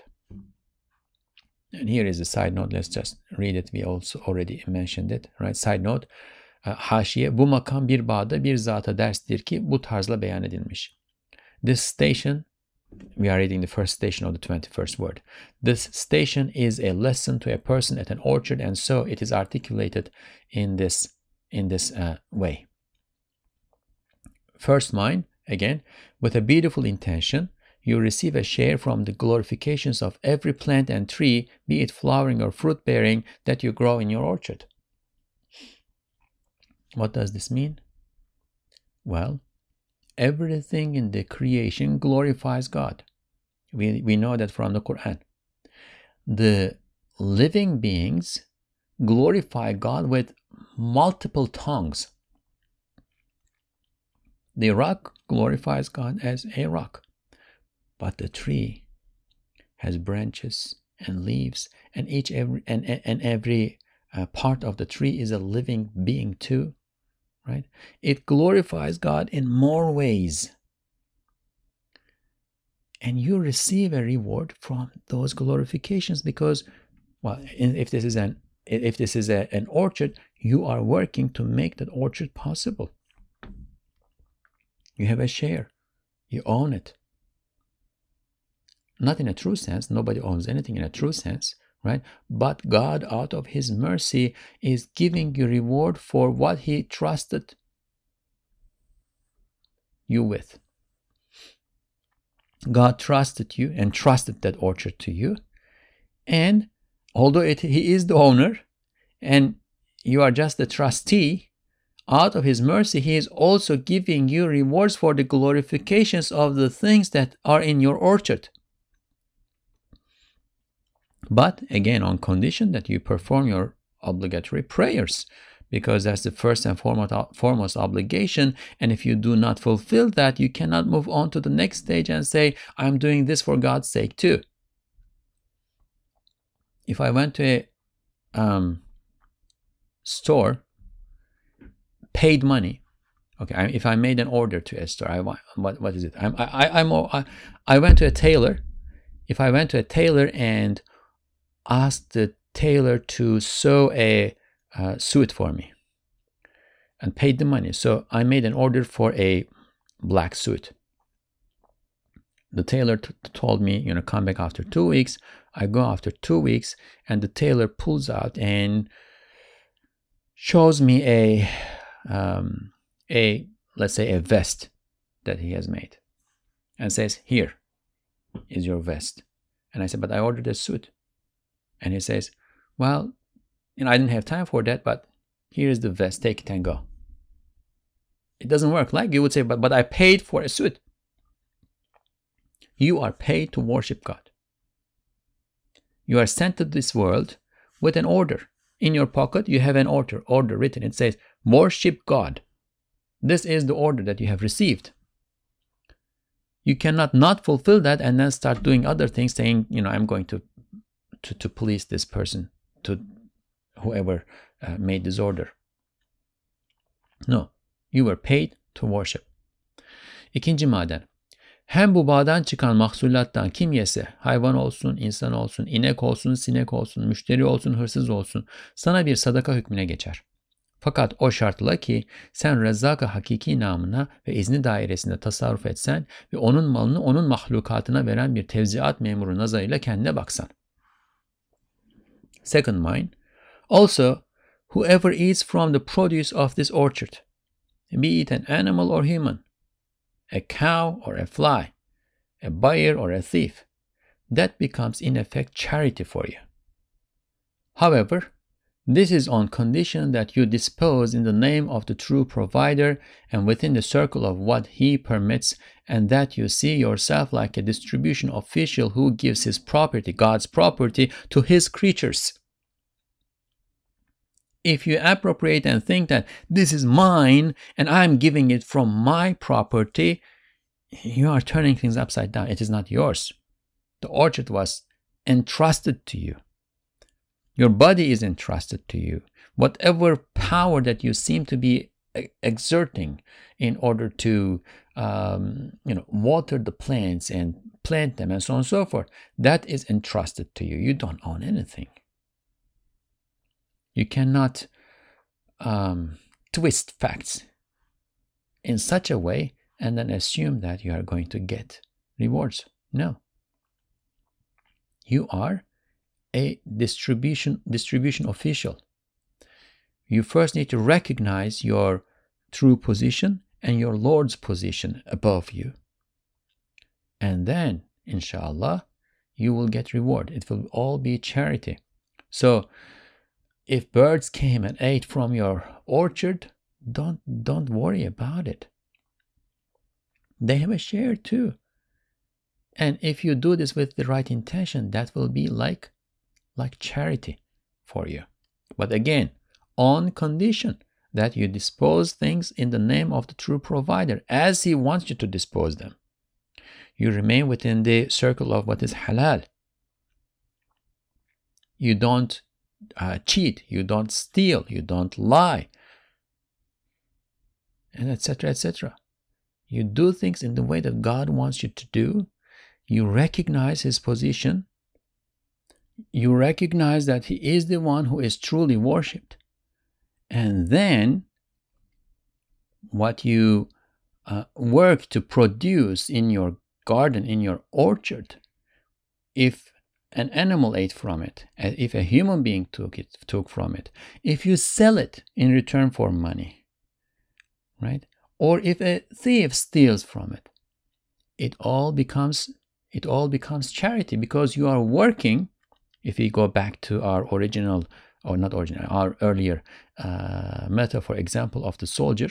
And here is a side note. Let's just read it. We also already mentioned it, right? Side note. Haşiye bu makam bir bağda bir zata derstir ki bu tarzla beyan edilmiş. This station we are reading the first station of the 21st word. This station is a lesson to a person at an orchard and so it is articulated in this in this uh, way. First mind, again, with a beautiful intention, you receive a share from the glorifications of every plant and tree, be it flowering or fruit bearing, that you grow in your orchard. What does this mean? Well, everything in the creation glorifies God. We, we know that from the Quran. The living beings glorify God with multiple tongues. The rock glorifies God as a rock, but the tree has branches and leaves, and each every and, and every uh, part of the tree is a living being too right? It glorifies God in more ways. And you receive a reward from those glorifications because, well, if this is an if this is a, an orchard, you are working to make that orchard possible. You have a share. You own it. Not in a true sense. Nobody owns anything in a true sense right? But God, out of His mercy, is giving you reward for what He trusted you with. God trusted you and trusted that orchard to you. And although it, He is the owner and you are just the trustee, out of His mercy, He is also giving you rewards for the glorifications of the things that are in your orchard. But again, on condition that you perform your obligatory prayers, because that's the first and foremost obligation. And if you do not fulfill that, you cannot move on to the next stage and say, I'm doing this for God's sake too. If I went to a um, store paid money. Okay, I, if I made an order to a store, I what what is it? I'm I, I'm I, I went to a tailor. If I went to a tailor and asked the tailor to sew a uh, suit for me and paid the money, so I made an order for a black suit. The tailor told me, you know, come back after two weeks. I go after two weeks, and the tailor pulls out and shows me a um, a let's say a vest that he has made and says here is your vest and i said but i ordered a suit and he says well you know i didn't have time for that but here's the vest take it and go it doesn't work like you would say but but i paid for a suit you are paid to worship god you are sent to this world with an order in your pocket, you have an order, order written. It says, worship God. This is the order that you have received. You cannot not fulfill that and then start doing other things, saying, you know, I'm going to to, to police this person, to whoever uh, made this order. No, you were paid to worship. İkinci maden. Hem bu bağdan çıkan mahsullattan kim yese, hayvan olsun, insan olsun, inek olsun, sinek olsun, müşteri olsun, hırsız olsun, sana bir sadaka hükmüne geçer. Fakat o şartla ki sen rezzak hakiki namına ve izni dairesinde tasarruf etsen ve onun malını onun mahlukatına veren bir tevziat memuru nazarıyla kendine baksan. Second mine, also whoever eats from the produce of this orchard, be it an animal or human, a cow or a fly, a buyer or a thief, that becomes in effect charity for you. However, this is on condition that you dispose in the name of the true provider and within the circle of what he permits, and that you see yourself like a distribution official who gives his property, God's property, to his creatures. If you appropriate and think that this is mine and I'm giving it from my property, you are turning things upside down. It is not yours. The orchard was entrusted to you. Your body is entrusted to you. Whatever power that you seem to be exerting in order to um, you know water the plants and plant them and so on and so forth that is entrusted to you you don't own anything you cannot um, twist facts in such a way and then assume that you are going to get rewards. No. You are a distribution distribution official. You first need to recognize your true position and your Lord's position above you. And then, inshallah, you will get reward. It will all be charity. So if birds came and ate from your orchard, don't don't worry about it. They have a share too. And if you do this with the right intention, that will be like like charity for you. But again, on condition that you dispose things in the name of the true provider as he wants you to dispose them. You remain within the circle of what is halal. You don't uh, cheat, you don't steal, you don't lie, and etc. etc. You do things in the way that God wants you to do. You recognize His position. You recognize that He is the one who is truly worshipped. And then, what you uh, work to produce in your garden, in your orchard, if an animal ate from it, if a human being took it, took from it, if you sell it in return for money, right? Or if a thief steals from it, it all becomes it all becomes charity because you are working. If we go back to our original or not original, our earlier uh, metaphor example of the soldier,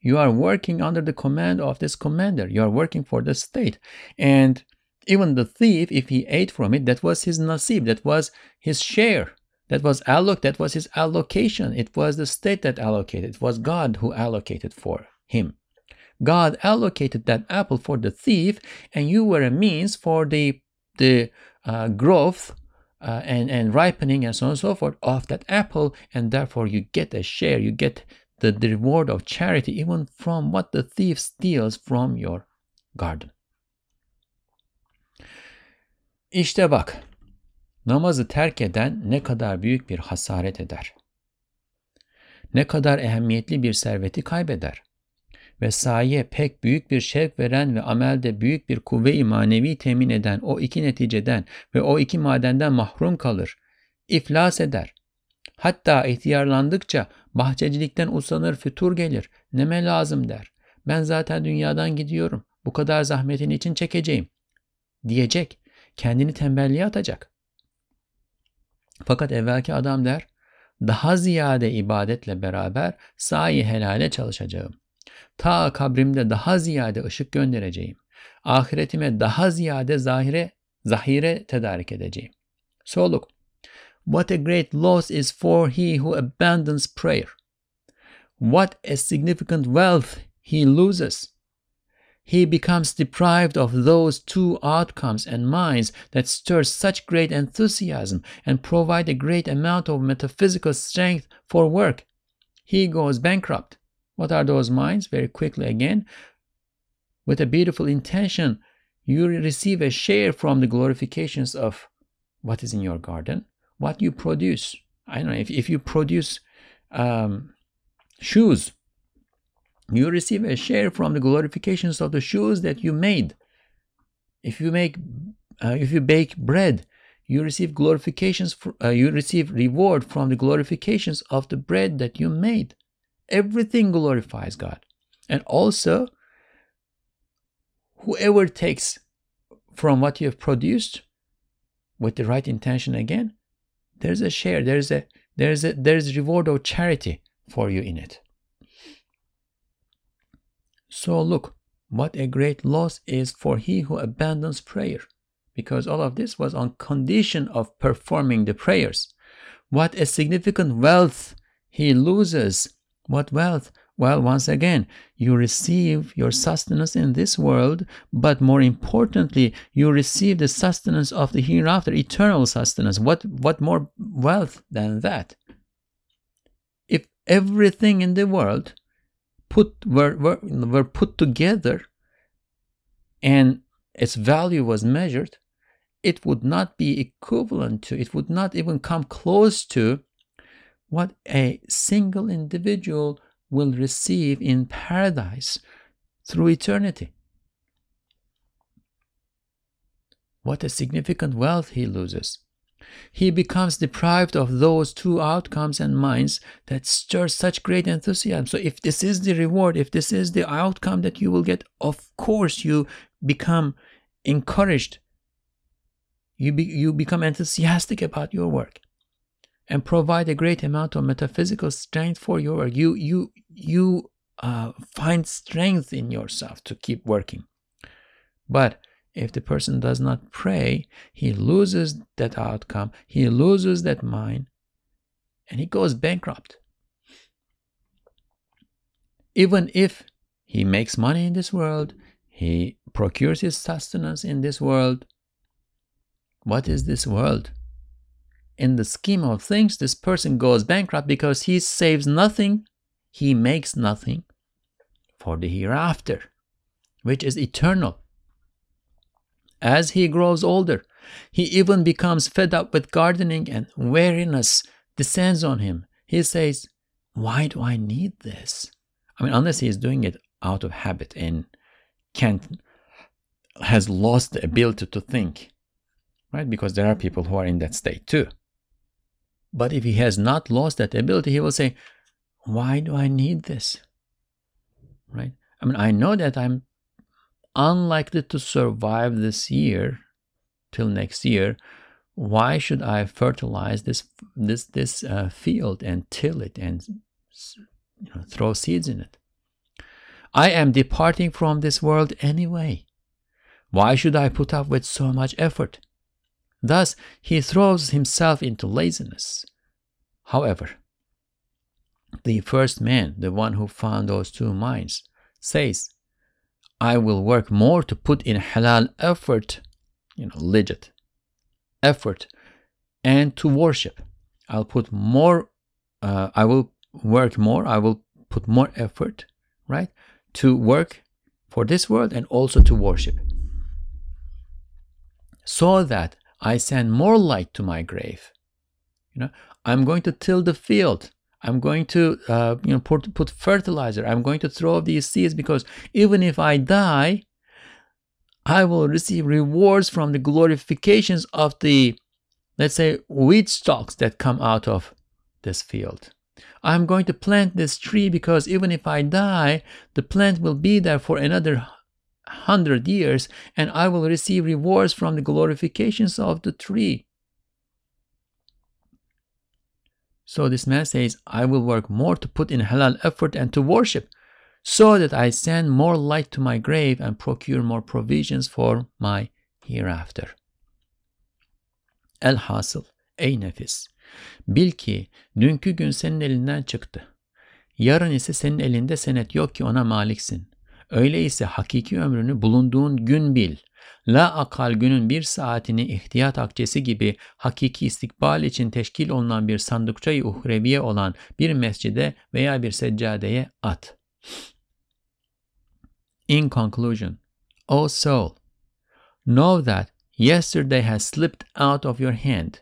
you are working under the command of this commander. You are working for the state, and even the thief, if he ate from it, that was his nasib, that was his share. That was alloc, that was his allocation. It was the state that allocated. It was God who allocated for him. God allocated that apple for the thief, and you were a means for the the uh, growth uh, and, and ripening and so on and so forth of that apple, and therefore you get a share, you get the, the reward of charity even from what the thief steals from your garden. İşte bak, namazı terk eden ne kadar büyük bir hasaret eder. Ne kadar ehemmiyetli bir serveti kaybeder ve saye pek büyük bir şevk veren ve amelde büyük bir kuvve-i manevi temin eden o iki neticeden ve o iki madenden mahrum kalır, iflas eder. Hatta ihtiyarlandıkça bahçecilikten usanır fütur gelir, neme lazım der. Ben zaten dünyadan gidiyorum, bu kadar zahmetin için çekeceğim diyecek, kendini tembelliğe atacak. Fakat evvelki adam der, daha ziyade ibadetle beraber sahi helale çalışacağım. Ta kabrimde daha ziyade ışık göndereceğim. Ahiretime daha ziyade zahire, zahire tedarik edeceğim. So look, what a great loss is for he who abandons prayer. What a significant wealth he loses. He becomes deprived of those two outcomes and minds that stir such great enthusiasm and provide a great amount of metaphysical strength for work. He goes bankrupt. What are those minds? Very quickly again, with a beautiful intention, you receive a share from the glorifications of what is in your garden, what you produce. I don't know if, if you produce um, shoes, you receive a share from the glorifications of the shoes that you made. If you make, uh, if you bake bread, you receive glorifications. For, uh, you receive reward from the glorifications of the bread that you made. Everything glorifies God. And also, whoever takes from what you have produced with the right intention again, there's a share, there's a there's a there's reward of charity for you in it. So look, what a great loss is for he who abandons prayer, because all of this was on condition of performing the prayers. What a significant wealth he loses what wealth? Well, once again, you receive your sustenance in this world, but more importantly, you receive the sustenance of the hereafter, eternal sustenance. What, what more wealth than that? If everything in the world put were, were, were put together and its value was measured, it would not be equivalent to, it would not even come close to what a single individual will receive in paradise through eternity. What a significant wealth he loses. He becomes deprived of those two outcomes and minds that stir such great enthusiasm. So, if this is the reward, if this is the outcome that you will get, of course you become encouraged. You, be, you become enthusiastic about your work and provide a great amount of metaphysical strength for your work. You you you uh, find strength in yourself to keep working. But if the person does not pray, he loses that outcome, he loses that mind, and he goes bankrupt. Even if he makes money in this world, he procures his sustenance in this world. What is this world? In the scheme of things, this person goes bankrupt because he saves nothing, he makes nothing for the hereafter, which is eternal. As he grows older, he even becomes fed up with gardening and weariness descends on him. He says, Why do I need this? I mean, unless he is doing it out of habit and can't, has lost the ability to think, right? Because there are people who are in that state too. But if he has not lost that ability, he will say, Why do I need this? Right? I mean, I know that I'm unlikely to survive this year till next year. Why should I fertilize this this this uh, field and till it and you know, throw seeds in it? I am departing from this world anyway. Why should I put up with so much effort? Thus, he throws himself into laziness. However, the first man, the one who found those two mines, says, I will work more to put in halal effort, you know, legit effort and to worship. I'll put more, uh, I will work more, I will put more effort, right, to work for this world and also to worship. So that I send more light to my grave. You know, I'm going to till the field. I'm going to, uh, you know, put, put fertilizer. I'm going to throw these seeds because even if I die, I will receive rewards from the glorifications of the, let's say, wheat stalks that come out of this field. I'm going to plant this tree because even if I die, the plant will be there for another hundred years and I will receive rewards from the glorifications of the tree. So this man says, I will work more to put in halal effort and to worship so that I send more light to my grave and procure more provisions for my hereafter. Elhasıl, ey nefis, bil ki dünkü gün senin elinden çıktı. Yarın ise senin elinde senet yok ki ona maliksin. Öyleyse hakiki ömrünü bulunduğun gün bil. La akal günün bir saatini ihtiyat akçesi gibi hakiki istikbal için teşkil olunan bir sandıkçayı uhreviye olan bir mescide veya bir seccadeye at.'' In conclusion, O soul, know that yesterday has slipped out of your hand.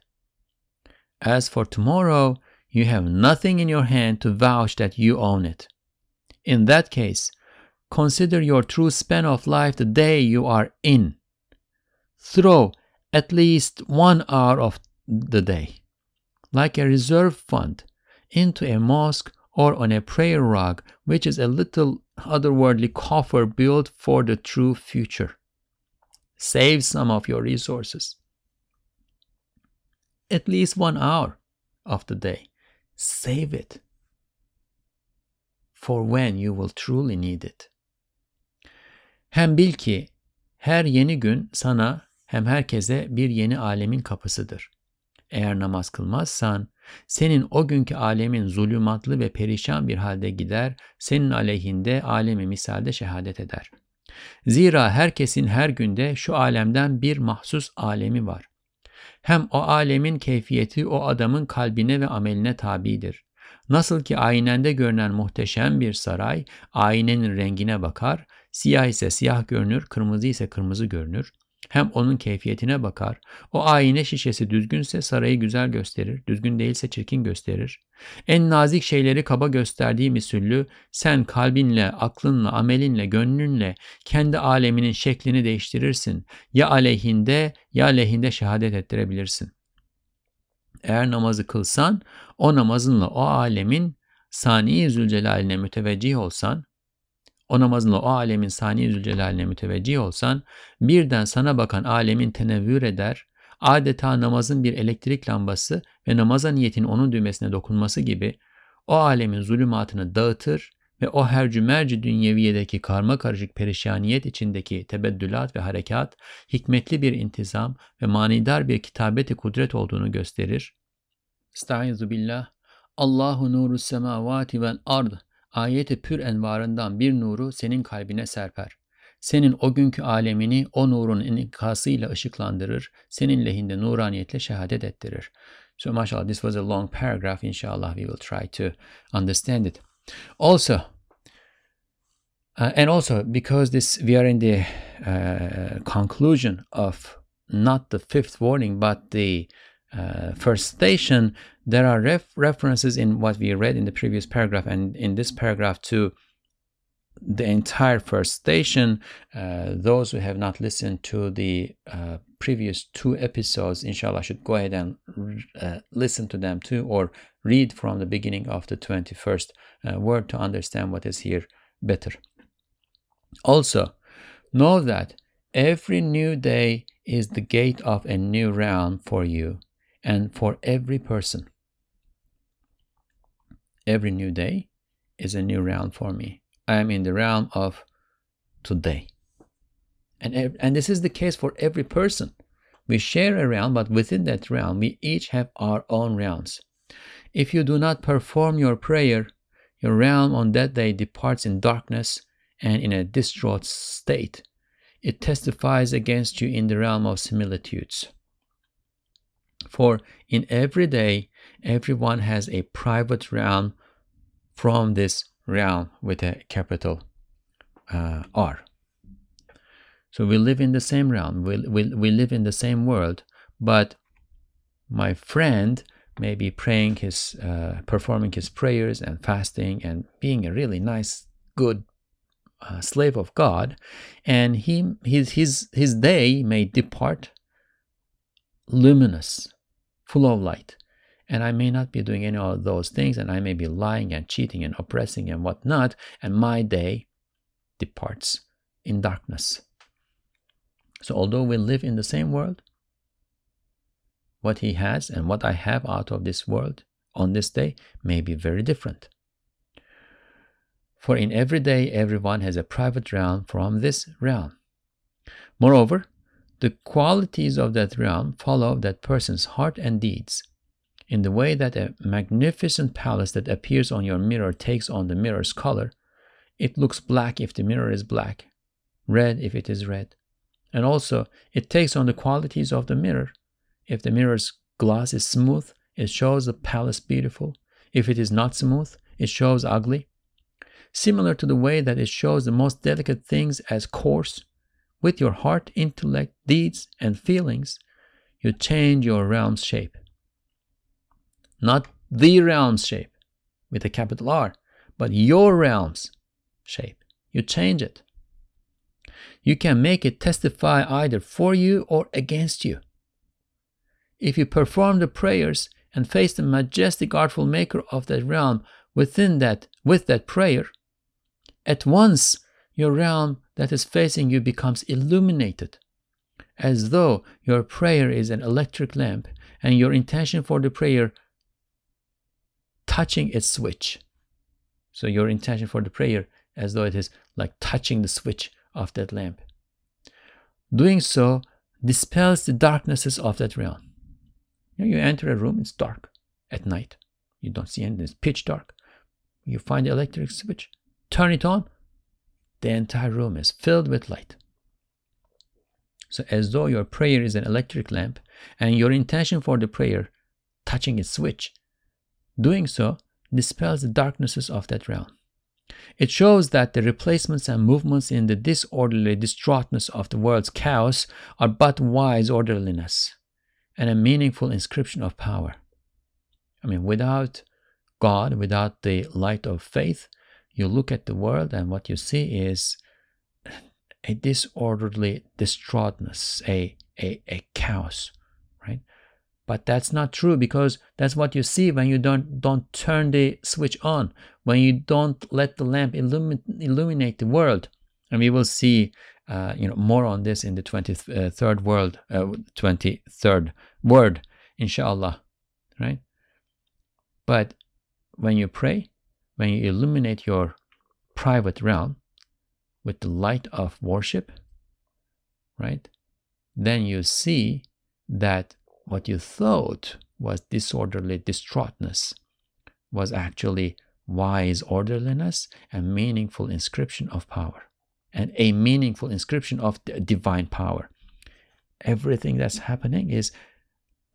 As for tomorrow, you have nothing in your hand to vouch that you own it. In that case, consider your true span of life the day you are in. Throw at least one hour of the day, like a reserve fund, into a mosque or on a prayer rug, which is a little otherworldly coffer built for the true future. Save some of your resources. At least one hour of the day. Save it for when you will truly need it. Hem bil ki her yeni gün sana hem herkese bir yeni alemin kapısıdır. Eğer namaz kılmazsan senin o günkü alemin zulümatlı ve perişan bir halde gider, senin aleyhinde alemi misalde şehadet eder. Zira herkesin her günde şu alemden bir mahsus alemi var. Hem o alemin keyfiyeti o adamın kalbine ve ameline tabidir. Nasıl ki aynende görünen muhteşem bir saray, aynenin rengine bakar, siyah ise siyah görünür, kırmızı ise kırmızı görünür. Hem onun keyfiyetine bakar. O ayine şişesi düzgünse sarayı güzel gösterir, düzgün değilse çirkin gösterir. En nazik şeyleri kaba gösterdiği misüllü sen kalbinle, aklınla, amelinle, gönlünle kendi aleminin şeklini değiştirirsin. Ya aleyhinde ya lehinde şehadet ettirebilirsin. Eğer namazı kılsan o namazınla o alemin sani zülcelaline müteveccih olsan o namazınla o alemin sani zülcelaline müteveccih olsan, birden sana bakan alemin tenevvür eder, adeta namazın bir elektrik lambası ve namaza niyetin onun düğmesine dokunması gibi o alemin zulümatını dağıtır ve o her cümerci dünyeviyedeki karma karışık perişaniyet içindeki tebeddülat ve harekat, hikmetli bir intizam ve manidar bir kitabeti kudret olduğunu gösterir. Estaizu billah. Allahu nuru semavati vel ard ayeti pür envarından bir nuru senin kalbine serper. Senin o günkü alemini o nurun inikasıyla ışıklandırır, senin lehinde nuraniyetle şehadet ettirir. So mashallah, this was a long paragraph. Inshallah, we will try to understand it. Also, uh, and also because this we are in the uh, conclusion of not the fifth warning but the uh, first station, there are ref- references in what we read in the previous paragraph and in this paragraph to the entire first station. Uh, those who have not listened to the uh, previous two episodes, inshallah, should go ahead and uh, listen to them too, or read from the beginning of the 21st uh, word to understand what is here better. Also, know that every new day is the gate of a new realm for you and for every person. Every new day is a new realm for me. I am in the realm of today. And, and this is the case for every person. We share a realm, but within that realm, we each have our own realms. If you do not perform your prayer, your realm on that day departs in darkness and in a distraught state. It testifies against you in the realm of similitudes. For in every day, everyone has a private realm from this realm with a capital uh, R. So we live in the same realm, we, we, we live in the same world, but my friend may be praying his, uh, performing his prayers and fasting and being a really nice, good uh, slave of God, and he his his his day may depart luminous, full of light, and I may not be doing any of those things, and I may be lying and cheating and oppressing and whatnot, and my day departs in darkness. So although we live in the same world, what he has and what I have out of this world on this day may be very different. For in every day, everyone has a private realm from this realm. Moreover, the qualities of that realm follow that person's heart and deeds. In the way that a magnificent palace that appears on your mirror takes on the mirror's color, it looks black if the mirror is black, red if it is red. And also, it takes on the qualities of the mirror. If the mirror's glass is smooth, it shows the palace beautiful. If it is not smooth, it shows ugly similar to the way that it shows the most delicate things as coarse, with your heart, intellect, deeds, and feelings, you change your realm's shape. Not the realm's shape with a capital R, but your realm's shape. You change it. You can make it testify either for you or against you. If you perform the prayers and face the majestic artful maker of that realm within that with that prayer, at once, your realm that is facing you becomes illuminated, as though your prayer is an electric lamp and your intention for the prayer touching its switch. So, your intention for the prayer as though it is like touching the switch of that lamp. Doing so dispels the darknesses of that realm. You, know, you enter a room, it's dark at night. You don't see anything, it's pitch dark. You find the electric switch, turn it on, the entire room is filled with light. So, as though your prayer is an electric lamp and your intention for the prayer touching its switch, doing so dispels the darknesses of that realm. It shows that the replacements and movements in the disorderly distraughtness of the world's chaos are but wise orderliness and a meaningful inscription of power. I mean, without God, without the light of faith, you look at the world and what you see is a disorderly distraughtness, a, a, a chaos? But that's not true because that's what you see when you don't don't turn the switch on, when you don't let the lamp illumin- illuminate the world. And we will see, uh, you know, more on this in the twenty third world, uh, third word, inshallah, right? But when you pray, when you illuminate your private realm with the light of worship, right? Then you see that what you thought was disorderly distraughtness was actually wise orderliness and meaningful inscription of power and a meaningful inscription of divine power everything that's happening is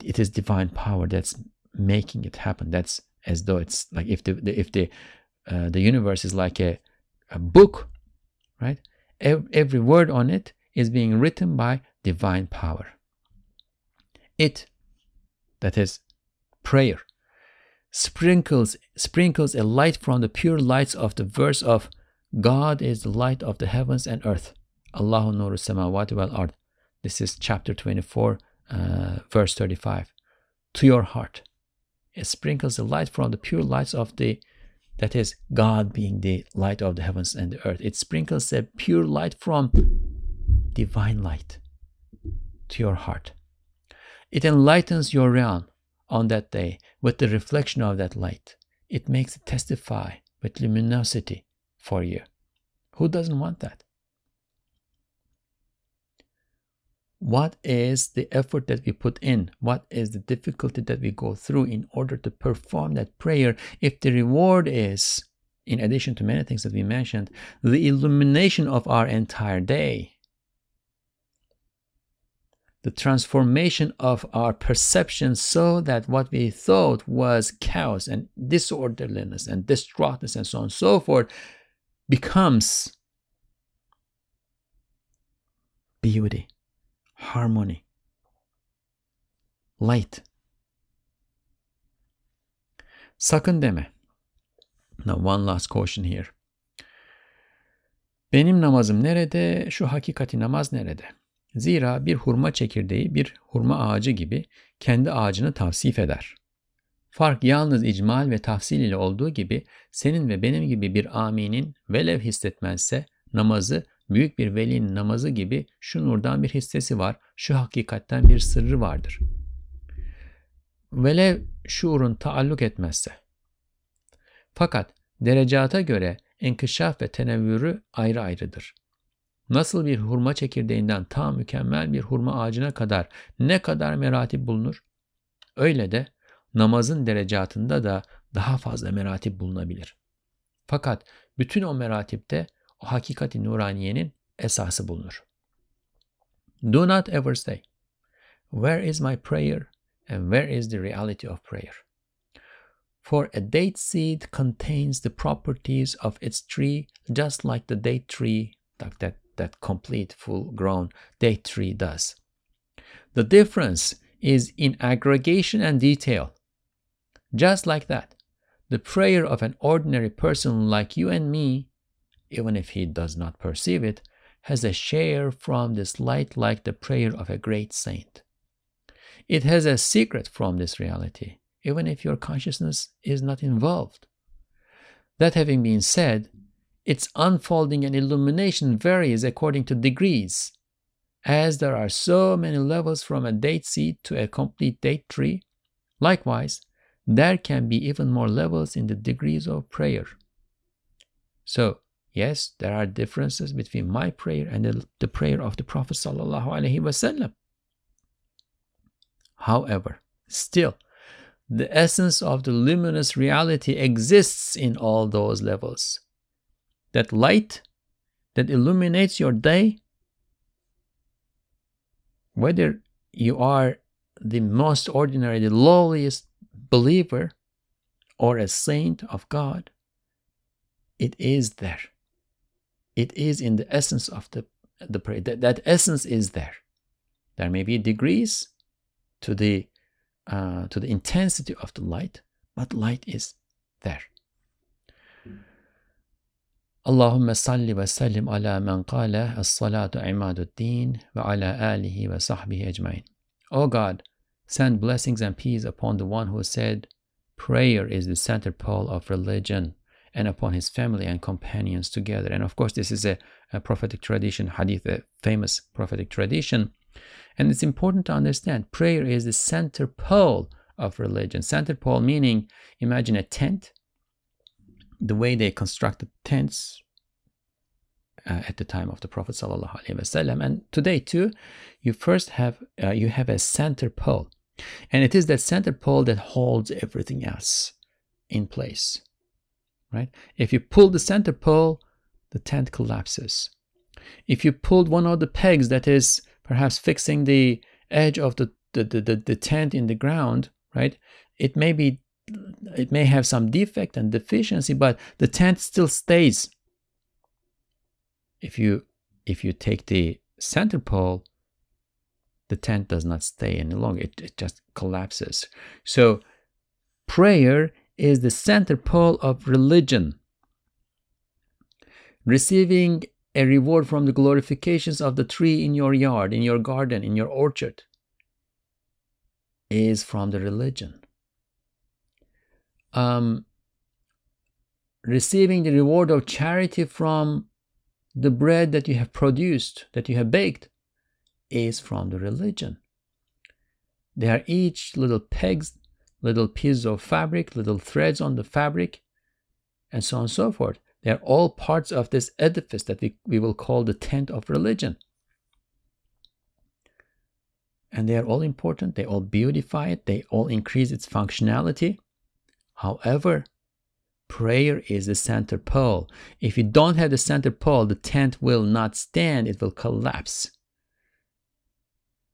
it is divine power that's making it happen that's as though it's like if the, the if the uh, the universe is like a, a book, right? Every, every word on it is being written by divine power. It, that is prayer, sprinkles sprinkles a light from the pure lights of the verse of God is the light of the heavens and earth. Allahu nuru samawati wal ard. This is chapter 24, uh, verse 35. To your heart. It sprinkles the light from the pure lights of the that is, God being the light of the heavens and the earth. It sprinkles a pure light from divine light to your heart. It enlightens your realm on that day with the reflection of that light. It makes it testify with luminosity for you. Who doesn't want that? what is the effort that we put in what is the difficulty that we go through in order to perform that prayer if the reward is in addition to many things that we mentioned the illumination of our entire day the transformation of our perception so that what we thought was chaos and disorderliness and distraughtness and so on and so forth becomes beauty, harmony, light. Sakın deme. Now one last caution here. Benim namazım nerede? Şu hakikati namaz nerede? Zira bir hurma çekirdeği bir hurma ağacı gibi kendi ağacını tavsif eder. Fark yalnız icmal ve tafsil ile olduğu gibi senin ve benim gibi bir aminin velev hissetmezse namazı büyük bir velinin namazı gibi şu nurdan bir hissesi var, şu hakikatten bir sırrı vardır. Velev şuurun taalluk etmezse. Fakat derecata göre enkışaf ve tenevvürü ayrı ayrıdır. Nasıl bir hurma çekirdeğinden ta mükemmel bir hurma ağacına kadar ne kadar meratip bulunur? Öyle de namazın derecatında da daha fazla meratip bulunabilir. Fakat bütün o meratipte o hakikati nuraniyenin esası bulunur. Do not ever say, Where is my prayer and where is the reality of prayer? For a date seed contains the properties of its tree just like the date tree, like that, that complete full grown date tree does. The difference is in aggregation and detail. Just like that, the prayer of an ordinary person like you and me, even if he does not perceive it, has a share from this light like the prayer of a great saint. It has a secret from this reality, even if your consciousness is not involved. That having been said, its unfolding and illumination varies according to degrees. As there are so many levels from a date seed to a complete date tree, likewise, there can be even more levels in the degrees of prayer. So, yes, there are differences between my prayer and the, the prayer of the Prophet. However, still, the essence of the luminous reality exists in all those levels. That light that illuminates your day, whether you are the most ordinary, the lowliest believer or a saint of God, it is there. It is in the essence of the, the prayer. That, that essence is there. There may be degrees to the uh, to the intensity of the light, but light is there. Allahümme salli ve sellim ala men kâle es-salatu imaduddin ve ala alihi ve sahbihi ecmain. O God, send blessings and peace upon the one who said, prayer is the center pole of religion and upon his family and companions together. And of course, this is a, a prophetic tradition, hadith, a famous prophetic tradition. And it's important to understand prayer is the center pole of religion. Center pole meaning imagine a tent the way they constructed tents uh, at the time of the Prophet wasallam, and today too, you first have uh, you have a center pole, and it is that center pole that holds everything else in place. Right? If you pull the center pole, the tent collapses. If you pulled one of the pegs that is perhaps fixing the edge of the, the, the, the, the tent in the ground, right? It may be it may have some defect and deficiency, but the tent still stays. If you if you take the center pole the tent does not stay any longer. It, it just collapses. So prayer is the center pole of religion. Receiving a reward from the glorifications of the tree in your yard in your garden in your orchard is from the religion um, receiving the reward of charity from the bread that you have produced, that you have baked, is from the religion. They are each little pegs, little pieces of fabric, little threads on the fabric, and so on and so forth. They are all parts of this edifice that we, we will call the tent of religion. And they are all important, they all beautify it, they all increase its functionality. However, Prayer is the center pole. If you don't have the center pole, the tent will not stand, it will collapse.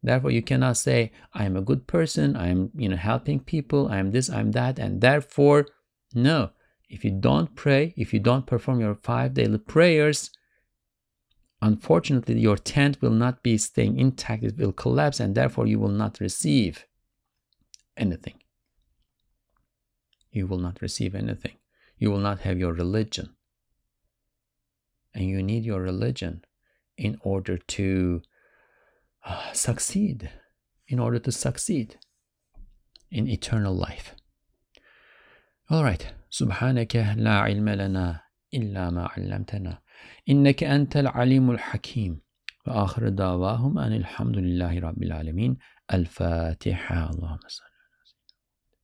Therefore, you cannot say, I am a good person, I am you know helping people, I am this, I am that, and therefore, no. If you don't pray, if you don't perform your five daily prayers, unfortunately your tent will not be staying intact, it will collapse, and therefore you will not receive anything You will not receive anything. You will not have your religion. And you need your religion in order to uh, succeed, in order to succeed in eternal life. All right. سبحانك لا علم لنا إلا ما علمتنا إنك أنت العليم الحكيم وآخر دعواهم أن الحمد لله رب العالمين الفاتحة اللهم صل